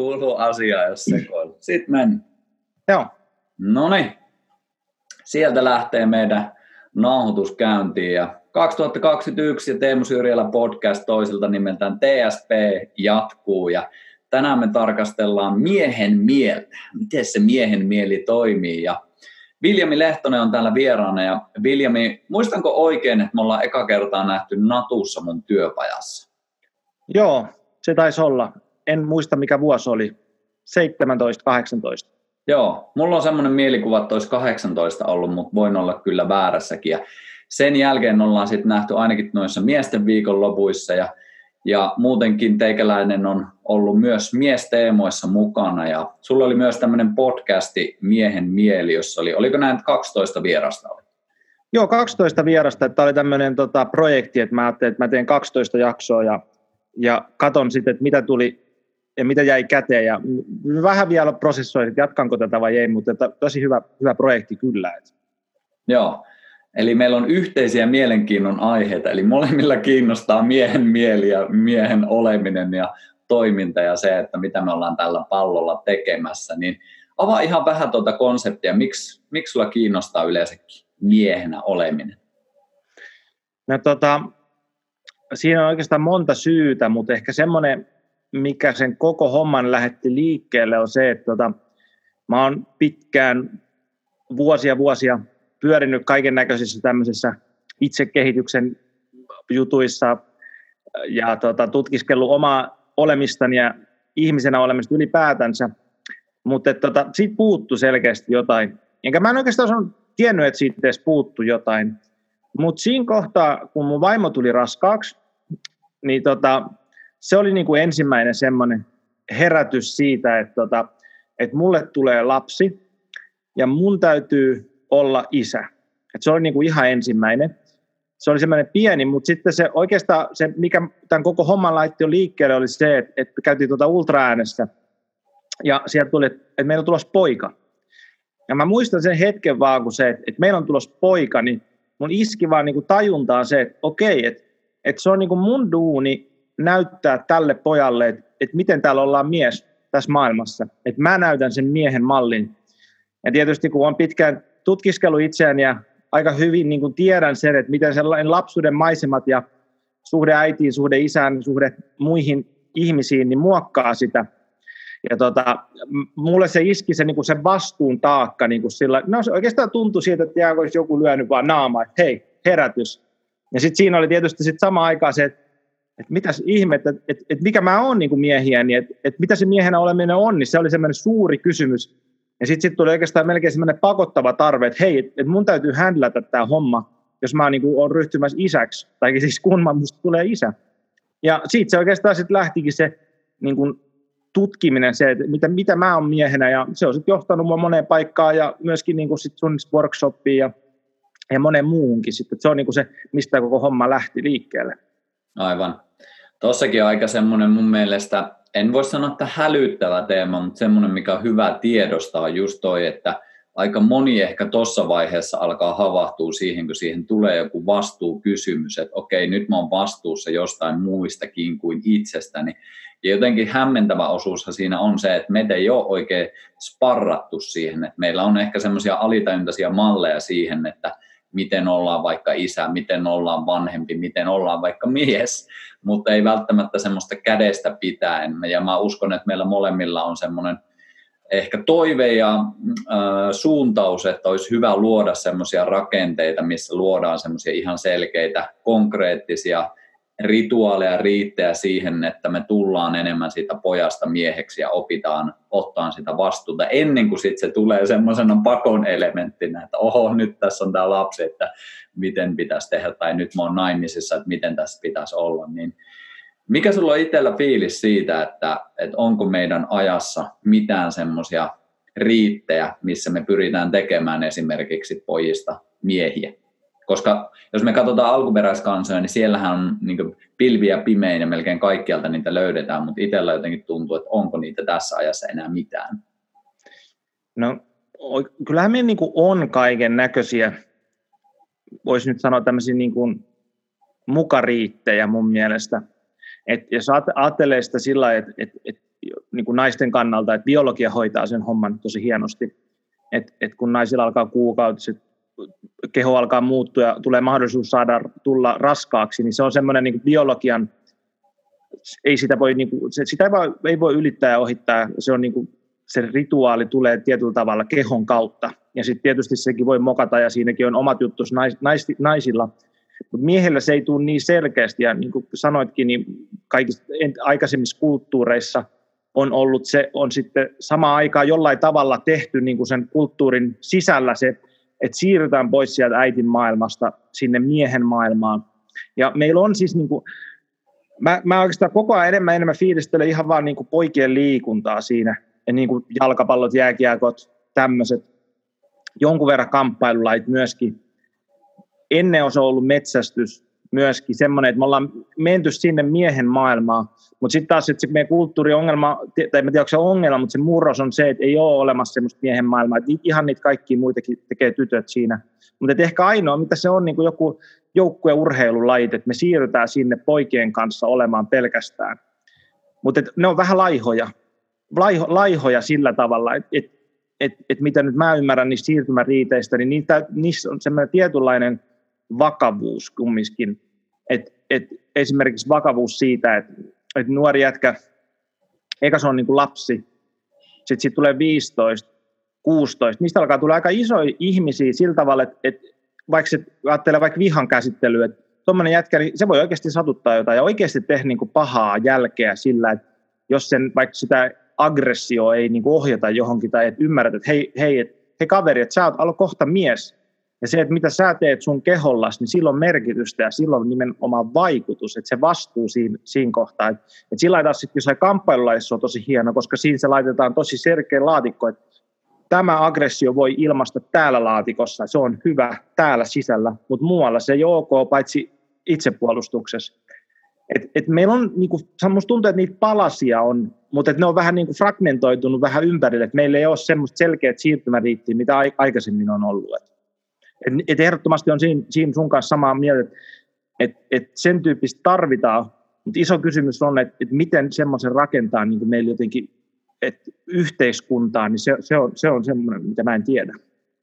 kuuluu asiaa, jos sekoilu. Sitten mennään. Joo. No niin. Sieltä lähtee meidän nauhoitus käyntiin ja 2021 ja Teemu Syrjälä podcast toisilta nimeltään TSP jatkuu ja tänään me tarkastellaan miehen mieltä, miten se miehen mieli toimii ja Viljami Lehtonen on täällä vieraana ja Viljami, muistanko oikein, että me ollaan eka kertaa nähty Natussa mun työpajassa? Joo, se taisi olla. En muista mikä vuosi oli. 17-18. Joo, mulla on semmoinen mielikuva, että olisi 18 ollut, mutta voin olla kyllä väärässäkin. Ja sen jälkeen ollaan sitten nähty ainakin noissa miesten viikonlopuissa ja, ja muutenkin teikäläinen on ollut myös miesteemoissa mukana ja sulla oli myös tämmöinen podcasti Miehen mieli, jossa oli, oliko näin 12 vierasta oli? Joo, 12 vierasta, että oli tämmöinen tota, projekti, että mä ajattelin, että mä teen 12 jaksoa ja, ja katon sitten, että mitä tuli ja mitä jäi käteen. Ja vähän vielä prosessoin, että jatkanko tätä vai ei, mutta että tosi hyvä, hyvä projekti kyllä. Joo, Eli meillä on yhteisiä mielenkiinnon aiheita, eli molemmilla kiinnostaa miehen mieli ja miehen oleminen ja toiminta ja se, että mitä me ollaan tällä pallolla tekemässä, niin avaa ihan vähän tuota konseptia, miksi, miksi sulla kiinnostaa yleensäkin miehenä oleminen? No tota, siinä on oikeastaan monta syytä, mutta ehkä semmoinen, mikä sen koko homman lähetti liikkeelle on se, että tota, mä oon pitkään vuosia vuosia pyörinyt kaiken näköisissä tämmöisissä itsekehityksen jutuissa ja tota, tutkiskellut omaa olemistani ja ihmisenä olemista ylipäätänsä, mutta tota, siitä puuttu selkeästi jotain. Enkä mä en oikeastaan ole tiennyt, että siitä edes puuttu jotain. Mutta siinä kohtaa, kun mun vaimo tuli raskaaksi, niin tota, se oli niin kuin ensimmäinen semmoinen herätys siitä, että, tota, että mulle tulee lapsi ja mun täytyy olla isä. Et se oli niin kuin ihan ensimmäinen. Se oli semmoinen pieni, mutta sitten se oikeastaan se, mikä tämän koko homman laitti jo liikkeelle, oli se, että, että käytiin tuota ultraäänessä ja sieltä tuli, että meillä on tulossa poika. Ja mä muistan sen hetken vaan, kun se, että meillä on tulossa poika, niin mun iski vaan niin kuin tajuntaan se, että okei, että, että se on niin kuin mun duuni näyttää tälle pojalle, että, että miten täällä ollaan mies tässä maailmassa. Että mä näytän sen miehen mallin. Ja tietysti kun on pitkään tutkiskellut itseäni ja aika hyvin niin kuin tiedän sen, että miten sellainen lapsuuden maisemat ja suhde äitiin, suhde isään, suhde muihin ihmisiin, niin muokkaa sitä. Ja tota, mulle se iski se, niin kuin se vastuun taakka niin kuin sillä, no se oikeastaan tuntui siitä, että olisi joku lyönyt vaan naamaa, että hei, herätys. Ja sitten siinä oli tietysti sit sama aikaa se, että että mitäs ihmettä, että, että, että mikä mä oon niin kuin miehiä, niin että, että mitä se miehenä oleminen on, niin se oli semmoinen suuri kysymys, ja sitten sit tuli oikeastaan melkein semmoinen pakottava tarve, että hei, että mun täytyy händlätä tämä homma, jos mä niin olen ryhtymässä isäksi, tai siis kun mä musta tulee isä. Ja siitä se oikeastaan sitten lähtikin se niin kuin tutkiminen, se, että mitä, mitä mä oon miehenä, ja se on sitten johtanut mua moneen paikkaan, ja myöskin niin kuin sit sun workshopiin, ja, ja moneen muuhunkin sitten. Se on niin kuin se, mistä koko homma lähti liikkeelle. Aivan. Tuossakin on aika semmoinen mun mielestä en voi sanoa, että hälyttävä teema, mutta semmoinen, mikä on hyvä tiedostaa, on just toi, että aika moni ehkä tuossa vaiheessa alkaa havahtua siihen, kun siihen tulee joku vastuukysymys, että okei, nyt mä oon vastuussa jostain muistakin kuin itsestäni. Ja jotenkin hämmentävä osuus siinä on se, että meitä ei ole oikein sparrattu siihen, että meillä on ehkä semmoisia alitajuntaisia malleja siihen, että miten ollaan vaikka isä, miten ollaan vanhempi, miten ollaan vaikka mies, mutta ei välttämättä semmoista kädestä pitäen. Ja mä uskon, että meillä molemmilla on semmoinen ehkä toive ja äh, suuntaus, että olisi hyvä luoda semmoisia rakenteita, missä luodaan semmoisia ihan selkeitä, konkreettisia rituaaleja riittää siihen, että me tullaan enemmän siitä pojasta mieheksi ja opitaan ottaa sitä vastuuta ennen kuin sitten se tulee semmoisena pakon elementtinä, että oho, nyt tässä on tämä lapsi, että miten pitäisi tehdä, tai nyt mä oon naimisissa, että miten tässä pitäisi olla, niin mikä sulla on itsellä fiilis siitä, että, että onko meidän ajassa mitään semmoisia riittejä, missä me pyritään tekemään esimerkiksi pojista miehiä? Koska jos me katsotaan alkuperäiskansoja, niin siellähän on niin pilviä pimein ja melkein kaikkialta niitä löydetään, mutta itsellä jotenkin tuntuu, että onko niitä tässä ajassa enää mitään. No kyllähän meillä niin on kaiken näköisiä, voisi nyt sanoa tämmöisiä niin kuin mukariittejä mun mielestä. Et jos ajattelee sitä sillä että et, et niin kuin naisten kannalta, että biologia hoitaa sen homman tosi hienosti. Et, et kun naisilla alkaa kuukautiset, keho alkaa muuttua ja tulee mahdollisuus saada tulla raskaaksi, niin se on semmoinen niin biologian, ei sitä voi, niin kuin, se, sitä ei voi, ei voi ylittää ja ohittaa, se on niin kuin, se rituaali tulee tietyllä tavalla kehon kautta. Ja sitten tietysti sekin voi mokata ja siinäkin on omat juttus nais, nais, naisilla, mutta miehellä se ei tule niin selkeästi, ja niin kuin sanoitkin, niin kaikissa aikaisemmissa kulttuureissa on ollut se, on sitten samaan aikaan jollain tavalla tehty niin kuin sen kulttuurin sisällä se, että siirrytään pois sieltä äitin maailmasta sinne miehen maailmaan. Ja meillä on siis, niin kuin, mä, mä oikeastaan koko ajan enemmän enemmän fiilistelen ihan vaan niin kuin poikien liikuntaa siinä, ja niin kuin jalkapallot, jääkiekot, tämmöiset, jonkun verran kamppailulait myöskin, ennen on ollut metsästys myöskin semmoinen, että me ollaan menty sinne miehen maailmaan, mutta sitten taas, että se meidän kulttuuriongelma, tai en tiedä, onko se ongelma, mutta se murros on se, että ei ole olemassa semmoista miehen maailmaa, että ihan niitä kaikkia muitakin tekee tytöt siinä. Mutta ehkä ainoa, mitä se on, niin kuin joku joukkue urheilulajit, että me siirrytään sinne poikien kanssa olemaan pelkästään. Mutta ne on vähän laihoja, laiho, laihoja sillä tavalla, että et, et, et mitä nyt mä ymmärrän niistä siirtymäriiteistä, niin niitä, niissä on semmoinen tietynlainen – vakavuus kumminkin. Et, et esimerkiksi vakavuus siitä, että et nuori jätkä, eikä se on niin kuin lapsi, sitten sit tulee 15, 16, niistä alkaa tulla aika isoja ihmisiä sillä tavalla, että, että vaikka se ajattelee vaikka vihan käsittelyä, että tuommoinen jätkä, niin se voi oikeasti satuttaa jotain ja oikeasti tehdä niin kuin pahaa jälkeä sillä, että jos sen vaikka sitä aggressio ei niin kuin ohjata johonkin tai että ymmärrät, että hei, hei, et, hei kaveri, että sä oot kohta mies, ja se, että mitä sä teet sun kehollas, niin silloin merkitystä ja silloin nimenomaan vaikutus, että se vastuu siinä, siinä kohtaa. Että, että sillä taas sitten jossain kamppailulaissa on tosi hieno, koska siinä se laitetaan tosi selkeä laatikko, että tämä aggressio voi ilmasta täällä laatikossa, se on hyvä täällä sisällä, mutta muualla se ei ole ok, paitsi itsepuolustuksessa. Et, et meillä on, niinku, musta tuntuu, että niitä palasia on, mutta ne on vähän niinku fragmentoitunut vähän ympärille, että meillä ei ole semmoista selkeät siirtymäriittiä, mitä aikaisemmin on ollut. Et et, et ehdottomasti on siinä, siinä sun kanssa samaa mieltä, että et, et sen tyyppistä tarvitaan, mutta iso kysymys on, että et miten semmoisen rakentaa niin meillä jotenkin et yhteiskuntaa, niin se, se on, se on semmoinen, mitä mä en tiedä.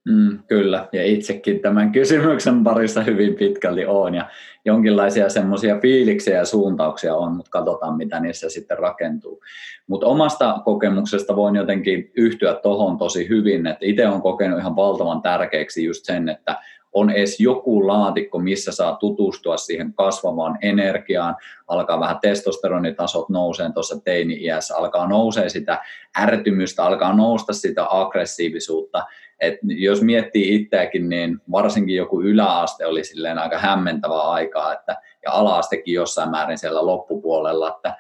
Mm, kyllä, ja itsekin tämän kysymyksen parissa hyvin pitkälti on, ja jonkinlaisia semmoisia fiiliksiä ja suuntauksia on, mutta katsotaan, mitä niissä sitten rakentuu. Mutta omasta kokemuksesta voin jotenkin yhtyä tuohon tosi hyvin, että itse olen kokenut ihan valtavan tärkeäksi just sen, että on edes joku laatikko, missä saa tutustua siihen kasvavaan energiaan, alkaa vähän testosteronitasot nousee tuossa teini-iässä, alkaa nousee sitä ärtymystä, alkaa nousta sitä aggressiivisuutta, et jos miettii itseäkin, niin varsinkin joku yläaste oli silleen aika hämmentävää aikaa, että, ja alaastekin jossain määrin siellä loppupuolella, että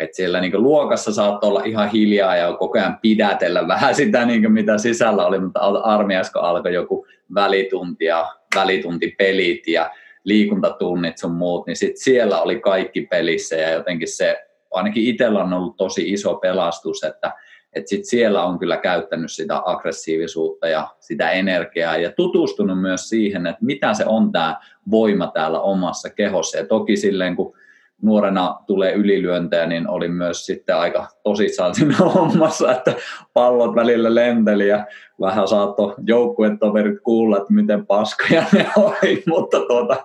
et siellä niin luokassa saattoi olla ihan hiljaa ja koko ajan pidätellä vähän sitä, niin mitä sisällä oli, mutta armiasko alkoi joku välitunti ja välituntipelit ja liikuntatunnit sun muut, niin sit siellä oli kaikki pelissä ja jotenkin se, ainakin itsellä on ollut tosi iso pelastus, että että sit siellä on kyllä käyttänyt sitä aggressiivisuutta ja sitä energiaa ja tutustunut myös siihen, että mitä se on tämä voima täällä omassa kehossa. Ja toki silleen, kun nuorena tulee ylilyöntejä, niin oli myös sitten aika tosissaan siinä hommassa, että pallot välillä lenteli ja vähän saatto joukkuetoverit kuulla, että miten paskoja ne oli, mutta, tuota,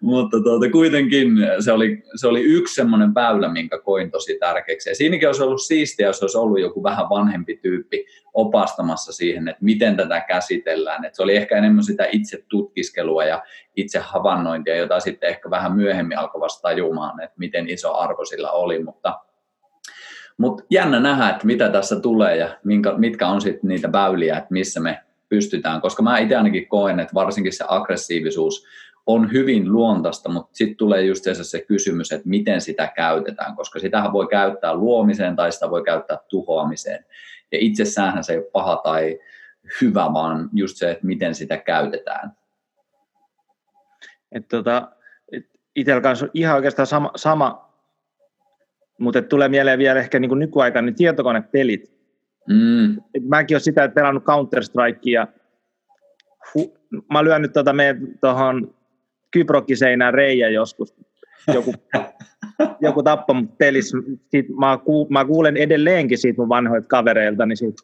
mutta tuota, kuitenkin se oli, se oli yksi semmoinen väylä, minkä koin tosi tärkeäksi. Ja siinäkin olisi ollut siistiä, jos olisi ollut joku vähän vanhempi tyyppi opastamassa siihen, että miten tätä käsitellään. Että se oli ehkä enemmän sitä itse tutkiskelua ja itse havainnointia, jota sitten ehkä vähän myöhemmin alkoi vasta tajumaan, että miten iso arvo sillä oli, mutta mutta jännä nähdä, että mitä tässä tulee ja minkä, mitkä on sitten niitä väyliä, että missä me pystytään, koska mä itse ainakin koen, että varsinkin se aggressiivisuus on hyvin luontaista, mutta sitten tulee just se kysymys, että miten sitä käytetään, koska sitä voi käyttää luomiseen tai sitä voi käyttää tuhoamiseen. Ja itsessään se ei ole paha tai hyvä, vaan just se, että miten sitä käytetään. Et tota, itsellä kanssa on ihan oikeastaan sama, sama mutta tulee mieleen vielä ehkä niin nykyaikainen niin tietokonepelit. Mm. Et mäkin olen sitä, että pelannut Counter-Strikea. Hu, mä oon lyönyt tuota meidän tuohon kyprokkiseinään reijä joskus joku joku tappoi mut pelissä. Mä, ku, mä, kuulen edelleenkin siitä mun vanhoilta kavereilta, niin siitä,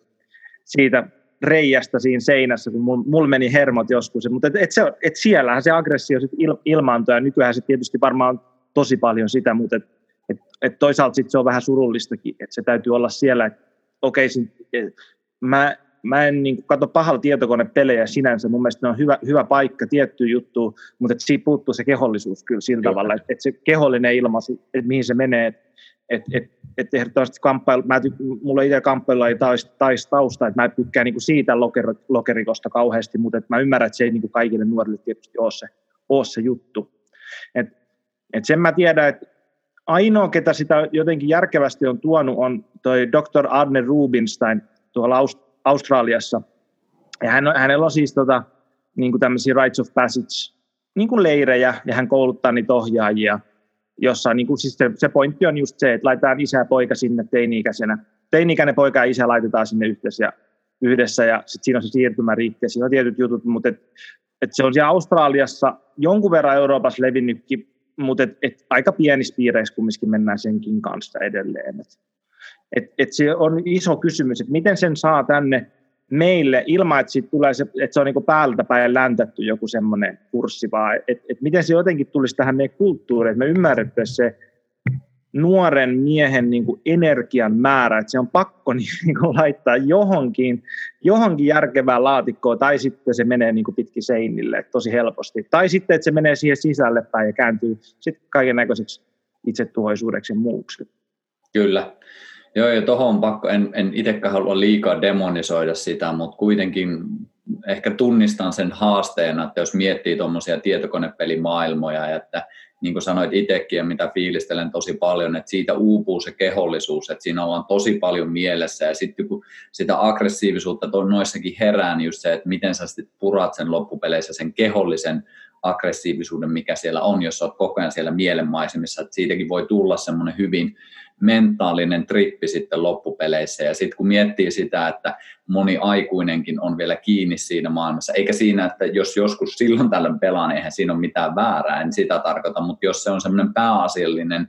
siitä reijästä siinä seinässä, kun mulla mul meni hermot joskus. Mutta et, et se, et siellähän se aggressio sit il, ilmaantuu, ja nykyään se tietysti varmaan tosi paljon sitä, mutta et, et, et toisaalta sit se on vähän surullistakin, että se täytyy olla siellä, että okei, okay, mä, mä en niin katso pahalla tietokonepelejä sinänsä, mun mielestä ne on hyvä, hyvä paikka tietty juttu, mutta että siitä puuttuu se kehollisuus kyllä sillä kyllä. tavalla, että, että se kehollinen ilmaisu, että mihin se menee, että et, et, et ehdottomasti kamppailu, mä tyk, mulla itse kamppailu ei tais, tais tausta, että mä tykkään niin siitä loker, lokerikosta kauheasti, mutta että mä ymmärrän, että se ei niin kaikille nuorille tietysti ole se, ole se juttu. Et, et sen mä tiedän, että ainoa, ketä sitä jotenkin järkevästi on tuonut, on toi Dr. Arne Rubinstein tuolla Australiassa. Ja hän, hänellä on siis tota, niin kuin tämmöisiä rites of passage niin kuin leirejä, ja hän kouluttaa niitä ohjaajia, jossa niin kuin, siis se, se pointti on just se, että laitetaan isä ja poika sinne teini-ikäisenä. Teini-ikäinen poika ja isä laitetaan sinne yhdessä, ja, yhdessä, ja sitten siinä on se siirtymäriitti, ja siinä on tietyt jutut, mutta et, et se on siellä Australiassa jonkun verran Euroopassa levinnytkin, mutta et, et aika pienissä piireissä kumminkin mennään senkin kanssa edelleen. Et, et, et se on iso kysymys, että miten sen saa tänne meille ilman, että, siitä tulee se, että se on niin päältä päin läntätty joku semmoinen kurssi, vaan että et miten se jotenkin tulisi tähän meidän kulttuuriin, että me ymmärrettäisiin se nuoren miehen niin kuin energian määrä, että se on pakko niin kuin laittaa johonkin, johonkin järkevään laatikkoon, tai sitten se menee niin kuin pitkin seinille tosi helposti. Tai sitten, että se menee siihen sisälle päin ja kääntyy sitten kaiken näköiseksi itsetuhoisuudeksi muuksi. Kyllä. Joo, ja tuohon on pakko, en, en itsekään halua liikaa demonisoida sitä, mutta kuitenkin ehkä tunnistan sen haasteena, että jos miettii tuommoisia tietokonepelimaailmoja, että niin kuin sanoit itsekin ja mitä fiilistelen tosi paljon, että siitä uupuu se kehollisuus, että siinä ollaan tosi paljon mielessä ja sitten kun sitä aggressiivisuutta noissakin herää, niin just se, että miten sä sitten purat sen loppupeleissä sen kehollisen aggressiivisuuden, mikä siellä on, jos olet koko ajan siellä mielenmaisemissa, että siitäkin voi tulla semmoinen hyvin mentaalinen trippi sitten loppupeleissä. Ja sitten kun miettii sitä, että moni aikuinenkin on vielä kiinni siinä maailmassa, eikä siinä, että jos joskus silloin tällöin pelaa, niin eihän siinä ole mitään väärää, en sitä tarkoita, mutta jos se on semmoinen pääasiallinen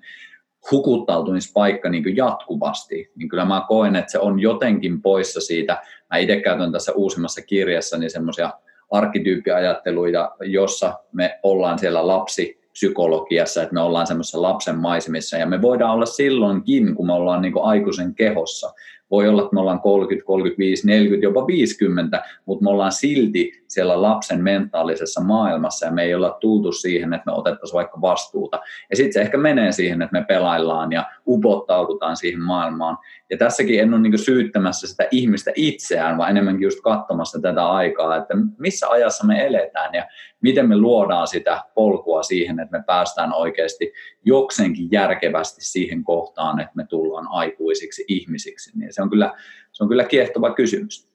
hukuttautumispaikka niin kuin jatkuvasti, niin kyllä mä koen, että se on jotenkin poissa siitä. Mä itse käytän tässä uusimmassa kirjassa niin semmoisia arkkityyppiajatteluja, jossa me ollaan siellä lapsi psykologiassa, että me ollaan semmoisessa lapsen maisemissa ja me voidaan olla silloinkin, kun me ollaan niin aikuisen kehossa, voi olla, että me ollaan 30, 35, 40, jopa 50, mutta me ollaan silti siellä lapsen mentaalisessa maailmassa ja me ei olla tultu siihen, että me otettaisiin vaikka vastuuta. Ja sitten se ehkä menee siihen, että me pelaillaan ja upottaudutaan siihen maailmaan. Ja tässäkin en ole niin syyttämässä sitä ihmistä itseään, vaan enemmänkin just katsomassa tätä aikaa, että missä ajassa me eletään ja miten me luodaan sitä polkua siihen, että me päästään oikeasti jokseenkin järkevästi siihen kohtaan, että me tullaan aikuisiksi ihmisiksi. Niin se on kyllä, se on kyllä kiehtova kysymys.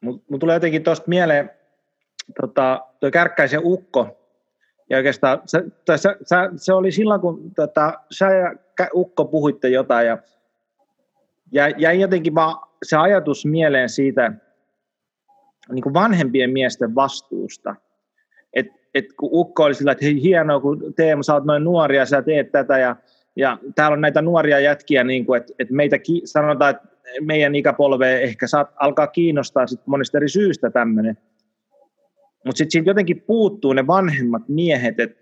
Mun tulee jotenkin tuosta mieleen tota, tuo Kärkkäisen ukko, ja oikeastaan se, se, se, se oli silloin, kun tota, sä ja Ukko puhuitte jotain, ja jäi, jotenkin vaan se ajatus mieleen siitä niin kuin vanhempien miesten vastuusta. Et, et kun Ukko oli sillä, että hei, hienoa, kun Teemu, sä oot noin nuoria, sä teet tätä, ja, ja täällä on näitä nuoria jätkiä, niin kuin, että, että meitä ki- sanotaan, että meidän ikäpolve ehkä saat, alkaa kiinnostaa sit monesta eri syystä tämmöinen. Mutta sitten siitä jotenkin puuttuu ne vanhemmat miehet, että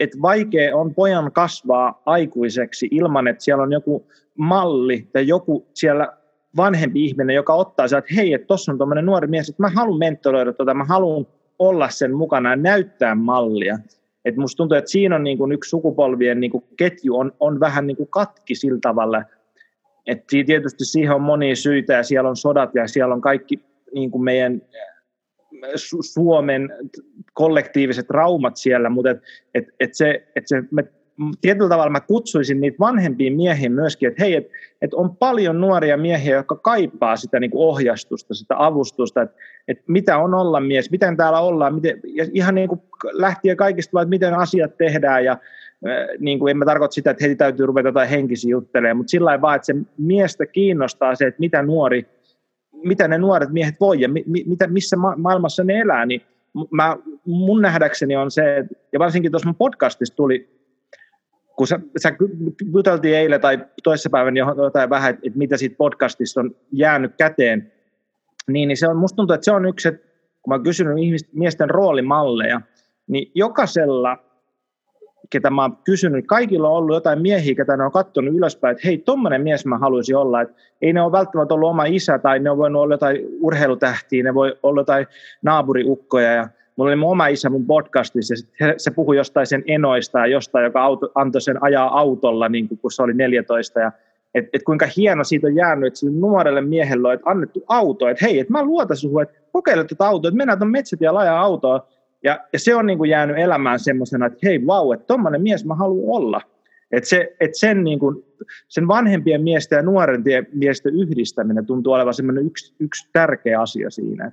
et, vaikea on pojan kasvaa aikuiseksi ilman, että siellä on joku malli tai joku siellä vanhempi ihminen, joka ottaa sieltä, että hei, että tuossa on tuommoinen nuori mies, että mä haluan mentoroida tuota, mä haluan olla sen mukana ja näyttää mallia. Et musta tuntuu, että siinä on niin kuin yksi sukupolvien niin kuin ketju on, on vähän niin kuin katki sillä tavalla, että tietysti siihen on monia syitä ja siellä on sodat ja siellä on kaikki niin kuin meidän Suomen kollektiiviset raumat siellä, mutta et, et, et se, et se, me, tietyllä tavalla mä kutsuisin niitä vanhempiin miehiin myöskin, että hei, että et on paljon nuoria miehiä, jotka kaipaa sitä niin kuin ohjastusta, sitä avustusta, että et mitä on olla mies, miten täällä ollaan, miten, ja ihan niin kuin lähtien kaikista että miten asiat tehdään ja niin kuin en mä tarkoita sitä, että heti täytyy ruveta jotain henkisiä juttelemaan, mutta sillä vaan, että se miestä kiinnostaa se, että mitä nuori mitä ne nuoret miehet voi ja mi, mitä, missä ma- maailmassa ne elää, niin mä, mun nähdäkseni on se, ja varsinkin tuossa mun podcastissa tuli, kun sä, sä juteltiin eilen tai toissapäivän jotain vähän, että, että mitä siitä podcastista on jäänyt käteen, niin, niin se on, musta tuntuu, että se on yksi, että kun mä oon kysynyt miesten roolimalleja, niin jokaisella, ketä mä oon kysynyt, kaikilla on ollut jotain miehiä, ketä ne on katsonut ylöspäin, että hei, tommonen mies mä haluaisin olla, että ei ne ole välttämättä ollut oma isä, tai ne on voinut olla jotain urheilutähtiä, ne voi olla jotain naapuriukkoja, ja mulla oli mun oma isä mun podcastissa, ja se puhui jostain sen enoista ja jostain, joka auto, antoi sen ajaa autolla, niin kun se oli 14, ja että et kuinka hieno siitä on jäänyt, että nuorelle miehelle on annettu auto, että hei, että mä luotan sinulle, että kokeile tätä autoa, että mennään tuon metsätiellä ajaa autoa, ja, ja se on niin kuin jäänyt elämään semmoisena, että hei, vau, että tommonen mies mä haluan olla. Että se, et sen, niin kuin, sen vanhempien miesten ja nuorempien miesten yhdistäminen tuntuu olevan semmoinen yksi, yksi tärkeä asia siinä.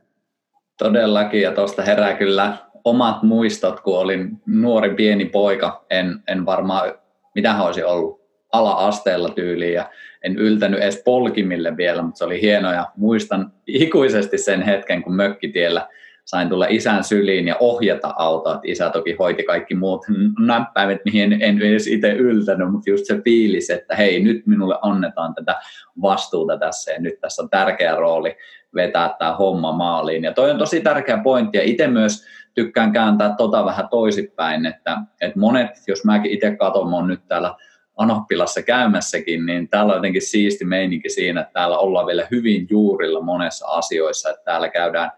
Todellakin, ja tuosta herää kyllä omat muistot, kun olin nuori pieni poika. En, en varmaan, mitä olisi ollut, ala-asteella tyyliin, ja en yltänyt edes polkimille vielä, mutta se oli hienoa, ja muistan ikuisesti sen hetken, kun mökkitiellä – sain tulla isän syliin ja ohjata autoa. Isä toki hoiti kaikki muut näppäimet, mihin en, edes itse yltänyt, mutta just se fiilis, että hei, nyt minulle annetaan tätä vastuuta tässä ja nyt tässä on tärkeä rooli vetää tämä homma maaliin. Ja toi on tosi tärkeä pointti ja itse myös tykkään kääntää tota vähän toisinpäin, että, että monet, jos mäkin itse katson, mä nyt täällä Anoppilassa käymässäkin, niin täällä on jotenkin siisti meininki siinä, että täällä ollaan vielä hyvin juurilla monessa asioissa, että täällä käydään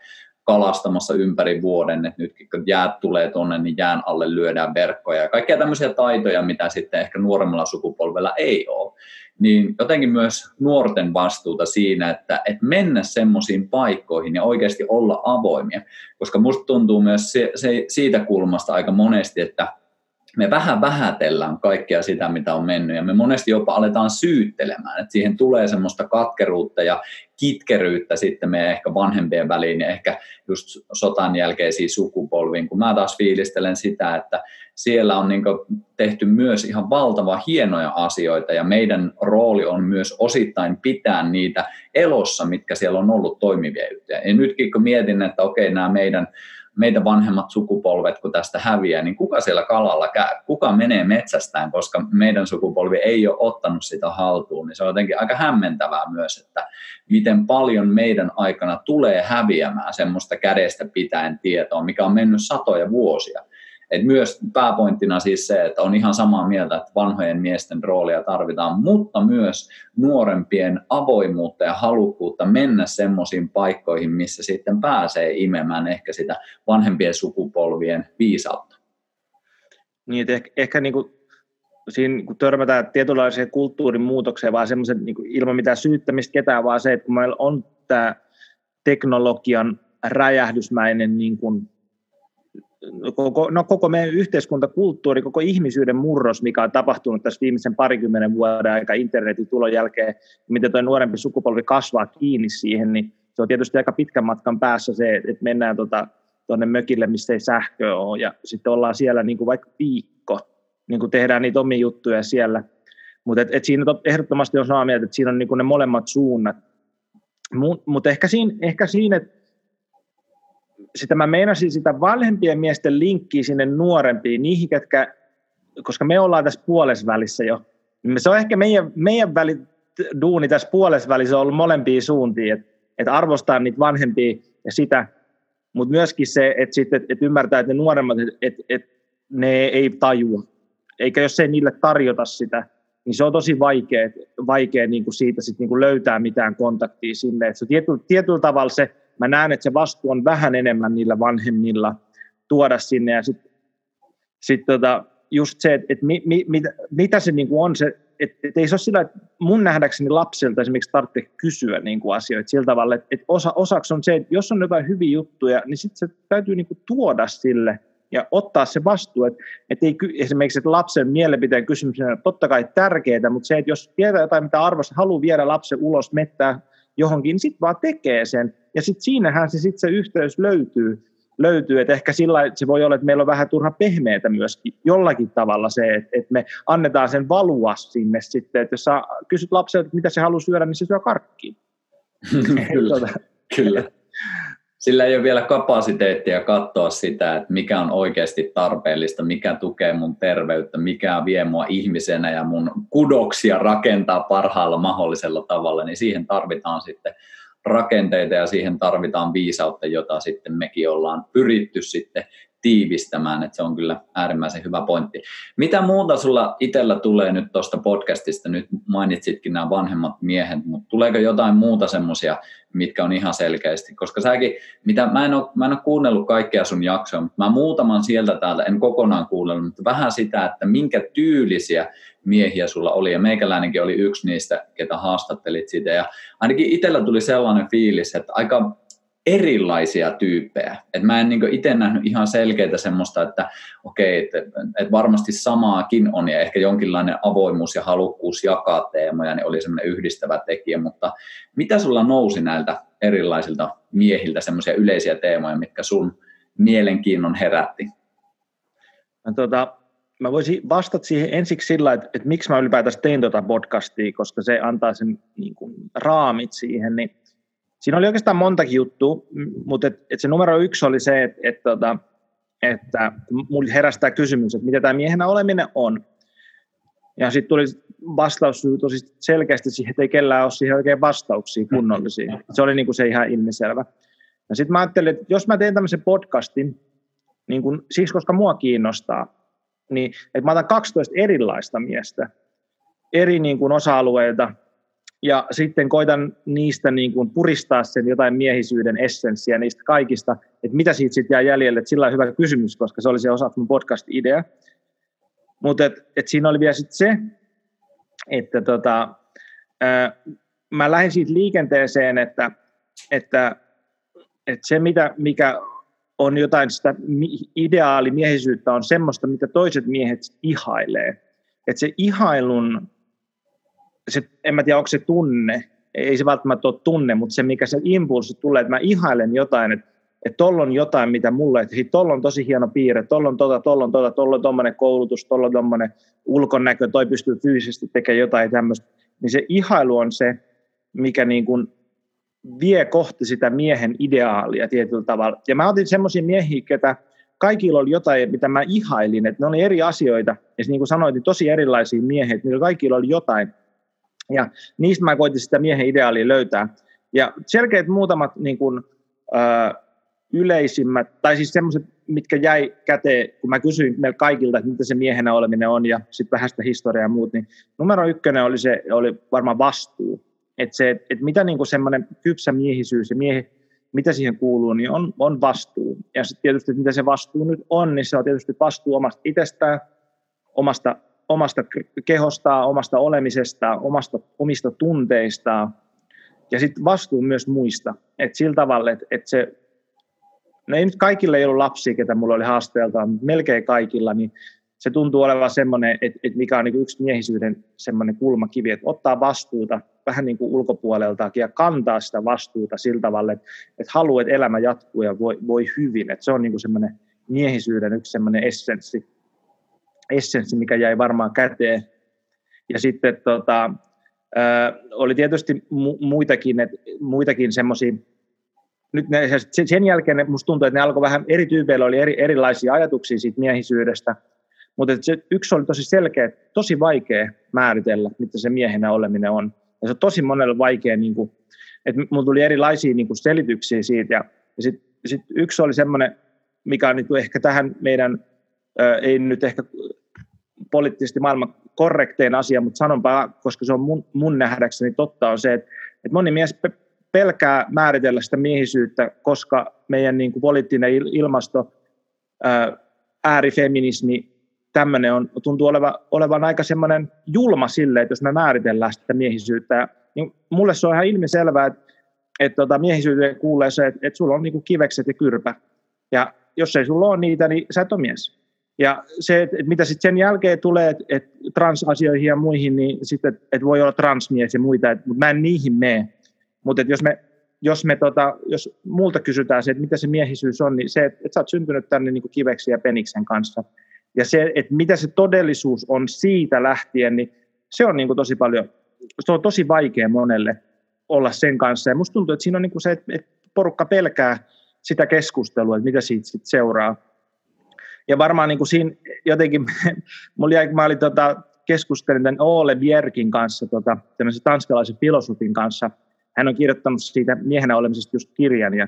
kalastamassa ympäri vuoden, että nyt kun jäät tulee tuonne, niin jään alle lyödään verkkoja ja kaikkia tämmöisiä taitoja, mitä sitten ehkä nuoremmalla sukupolvella ei ole. Niin jotenkin myös nuorten vastuuta siinä, että, että mennä semmoisiin paikkoihin ja oikeasti olla avoimia, koska musta tuntuu myös se, se, siitä kulmasta aika monesti, että me vähän vähätellään kaikkea sitä, mitä on mennyt, ja me monesti jopa aletaan syyttelemään, että siihen tulee semmoista katkeruutta ja kitkeryyttä sitten meidän ehkä vanhempien väliin ja ehkä just sotan jälkeisiin sukupolviin, kun mä taas fiilistelen sitä, että siellä on niin tehty myös ihan valtava hienoja asioita ja meidän rooli on myös osittain pitää niitä elossa, mitkä siellä on ollut toimivia juttuja. Ja nytkin kun mietin, että okei, nämä meidän meitä vanhemmat sukupolvet, kun tästä häviää, niin kuka siellä kalalla käy, kuka menee metsästään, koska meidän sukupolvi ei ole ottanut sitä haltuun, niin se on jotenkin aika hämmentävää myös, että miten paljon meidän aikana tulee häviämään semmoista kädestä pitäen tietoa, mikä on mennyt satoja vuosia. Et myös pääpointtina siis se, että on ihan samaa mieltä, että vanhojen miesten roolia tarvitaan, mutta myös nuorempien avoimuutta ja halukkuutta mennä semmoisiin paikkoihin, missä sitten pääsee imemään ehkä sitä vanhempien sukupolvien viisautta. Niin, että ehkä, ehkä niin kuin siinä kun törmätään tietynlaiseen kulttuurin muutokseen, vaan semmoisen niin ilman mitään syyttämistä ketään, vaan se, että kun meillä on tämä teknologian räjähdysmäinen niin kuin koko, no koko meidän yhteiskuntakulttuuri, koko ihmisyyden murros, mikä on tapahtunut tässä viimeisen parikymmenen vuoden aika internetin tulon jälkeen, miten tuo nuorempi sukupolvi kasvaa kiinni siihen, niin se on tietysti aika pitkän matkan päässä se, että mennään tuota, tuonne mökille, missä ei sähköä ole, ja sitten ollaan siellä niin kuin vaikka viikko, niin kuin tehdään niitä omia juttuja siellä. Mutta et, et siinä ehdottomasti on samaa mieltä, että siinä on niin kuin ne molemmat suunnat. Mutta mut ehkä siinä, ehkä siinä että sitä mä meinasin sitä vanhempien miesten linkkiä sinne nuorempiin, niihin, ketkä, koska me ollaan tässä puolesvälissä jo, niin se on ehkä meidän, meidän väli, duuni tässä puolesvälissä on ollut molempiin suuntiin, että et arvostaa niitä vanhempia ja sitä, mutta myöskin se, että et, et ymmärtää, että ne nuoremmat, että et, et ne ei tajua, eikä jos ei niille tarjota sitä, niin se on tosi vaikea, vaikea niin kuin siitä sit niin kuin löytää mitään kontaktia sinne. Et se tietyllä, tietyllä tavalla se mä näen, että se vastuu on vähän enemmän niillä vanhemmilla tuoda sinne. Ja sitten sit tota, just se, että et mi, mi, mit, mitä se niinku on se, että et ei se ole sillä, että mun nähdäkseni lapsilta esimerkiksi tarvitsee kysyä niinku asioita sillä tavalla, että et osa, osaksi on se, että jos on jotain hyviä juttuja, niin sitten se täytyy niinku tuoda sille ja ottaa se vastuu, että, että ei, esimerkiksi että lapsen mielipiteen kysymys on totta kai tärkeää, mutta se, että jos tietää jotain, mitä arvosta, haluaa viedä lapsen ulos mettää johonkin, niin sitten vaan tekee sen. Ja sitten siinähän se, sit se yhteys löytyy. löytyy. Et ehkä sillä se voi olla, että meillä on vähän turha pehmeätä myöskin jollakin tavalla se, että, että me annetaan sen valua sinne sitten. Että jos sä kysyt lapselta, mitä se haluaa syödä, niin se syö karkkiin. kyllä, kyllä. Sillä ei ole vielä kapasiteettia katsoa sitä, että mikä on oikeasti tarpeellista, mikä tukee mun terveyttä, mikä vie mua ihmisenä ja mun kudoksia rakentaa parhaalla mahdollisella tavalla, niin siihen tarvitaan sitten rakenteita ja siihen tarvitaan viisautta, jota sitten mekin ollaan pyritty sitten tiivistämään, että se on kyllä äärimmäisen hyvä pointti. Mitä muuta sulla itsellä tulee nyt tuosta podcastista? Nyt mainitsitkin nämä vanhemmat miehet, mutta tuleeko jotain muuta semmoisia, mitkä on ihan selkeästi? Koska säkin, mitä, mä, en ole, mä en ole kuunnellut kaikkea sun jaksoa, mutta mä muutaman sieltä täältä, en kokonaan kuunnellut, mutta vähän sitä, että minkä tyylisiä miehiä sulla oli, ja meikäläinenkin oli yksi niistä, ketä haastattelit siitä, ja ainakin itsellä tuli sellainen fiilis, että aika erilaisia tyyppejä. Et mä en niin itse nähnyt ihan selkeitä semmoista, että okei, että et varmasti samaakin on ja ehkä jonkinlainen avoimuus ja halukkuus jakaa teemoja niin oli semmoinen yhdistävä tekijä, mutta mitä sulla nousi näiltä erilaisilta miehiltä semmoisia yleisiä teemoja, mitkä sun mielenkiinnon herätti? No, tota, mä voisin vastata siihen ensiksi sillä, että, että miksi mä ylipäätään tein tuota podcastia, koska se antaa sen niin kuin, raamit siihen, niin siinä oli oikeastaan montakin juttua, mutta et, et se numero yksi oli se, että et, tota, että mulle herästää kysymys, että mitä tämä miehenä oleminen on. Ja sitten tuli vastaus tosi selkeästi siihen, että ei kellään ole siihen oikein vastauksia kunnollisia. Se oli niin kuin se ihan ilmiselvä. Ja sitten mä ajattelin, että jos mä teen tämmöisen podcastin, niin kun, siksi koska mua kiinnostaa, niin että mä otan 12 erilaista miestä eri niin kuin osa-alueilta, ja sitten koitan niistä niin kuin puristaa sen jotain miehisyyden essenssiä niistä kaikista, että mitä siitä sitten jää jäljelle, että sillä on hyvä kysymys, koska se oli se osa mun podcast-idea. Mutta et, et siinä oli vielä sitten se, että tota, ää, mä lähdin siitä liikenteeseen, että, että, että se mitä, mikä on jotain sitä ideaalimiehisyyttä on semmoista, mitä toiset miehet ihailee. Että se ihailun se, en mä tiedä, onko se tunne, ei se välttämättä ole tunne, mutta se, mikä se impulssi tulee, että mä ihailen jotain, että että tuolla on jotain, mitä mulle, että tuolla on tosi hieno piirre, tuolla on tota, tuolla on tota, tuolla on tuommoinen koulutus, tuolla on tuommoinen ulkonäkö, toi pystyy fyysisesti tekemään jotain tämmöistä, niin se ihailu on se, mikä niin kuin vie kohti sitä miehen ideaalia tietyllä tavalla. Ja mä otin semmoisia miehiä, ketä kaikilla oli jotain, mitä mä ihailin, että ne oli eri asioita, ja niin kuin sanoin, niin tosi erilaisia miehiä, että niillä kaikilla oli jotain, ja niistä mä koitin sitä miehen ideaalia löytää. Ja selkeät muutamat niin kuin, ö, yleisimmät, tai siis semmoiset, mitkä jäi käteen, kun mä kysyin meillä kaikilta, että mitä se miehenä oleminen on, ja sitten vähän sitä historiaa ja muut, niin numero ykkönen oli, se, oli varmaan vastuu. Että se, et mitä niin semmoinen kypsä miehisyys ja miehi, mitä siihen kuuluu, niin on, on vastuu. Ja sitten tietysti, että mitä se vastuu nyt on, niin se on tietysti vastuu omasta itsestään, omasta omasta kehostaan, omasta olemisestaan, omasta, omista tunteistaan ja sitten vastuu myös muista. Et sillä tavalla, että et se, no ei nyt kaikille ei ollut lapsia, ketä mulla oli haasteelta, mutta melkein kaikilla, niin se tuntuu olevan semmoinen, että, että mikä on niin yksi miehisyyden semmoinen kulmakivi, että ottaa vastuuta vähän niin kuin ulkopuoleltakin ja kantaa sitä vastuuta sillä tavalla, että, että haluaa, että elämä jatkuu ja voi, voi hyvin. Että se on niin kuin semmoinen miehisyyden yksi semmoinen essenssi essenssi, mikä jäi varmaan käteen. Ja sitten tota, äh, oli tietysti mu- muitakin, muitakin semmoisia, nyt ne, sen jälkeen musta tuntuu, että ne alkoi vähän, eri tyypeillä oli eri, erilaisia ajatuksia siitä miehisyydestä, mutta se, yksi oli tosi selkeä, tosi vaikea määritellä, mitä se miehenä oleminen on. Ja se on tosi monelle vaikea, niin kuin, että mulla tuli erilaisia niin kuin selityksiä siitä. Ja, ja sitten sit yksi oli semmoinen, mikä on niin kuin ehkä tähän meidän, ei nyt ehkä poliittisesti maailman korrektein asia, mutta sanonpa, koska se on mun, mun nähdäkseni totta, on se, että, että moni mies pelkää määritellä sitä miehisyyttä, koska meidän niin kuin poliittinen ilmasto, ää, äärifeminismi, tämmöinen on, tuntuu oleva, olevan aika semmoinen julma sille, että jos me määritellään sitä miehisyyttä, niin mulle se on ihan ilmiselvää, että, että tota, miehisyyteen kuulee se, että, että sulla on niin kuin kivekset ja kyrpä, ja jos ei sulla ole niitä, niin sä et ole mies. Ja se, että mitä sitten sen jälkeen tulee, että et transasioihin ja muihin, niin sitten, että et voi olla transmies ja muita, mutta mä en niihin mene. Mutta jos me, jos, me tota, jos multa kysytään se, että mitä se miehisyys on, niin se, että et sä oot syntynyt tänne niin kuin kiveksi ja peniksen kanssa. Ja se, että mitä se todellisuus on siitä lähtien, niin se on niin kuin tosi paljon, se on tosi vaikea monelle olla sen kanssa. Ja musta tuntuu, että siinä on niin kuin se, että porukka pelkää sitä keskustelua, että mitä siitä sit seuraa. Ja varmaan niin kuin siinä jotenkin, mulla jäi, mä olin tota, keskustelin tämän Ole Bjerkin kanssa, tota, tanskalaisen filosofin kanssa. Hän on kirjoittanut siitä miehenä olemisesta just kirjan, ja,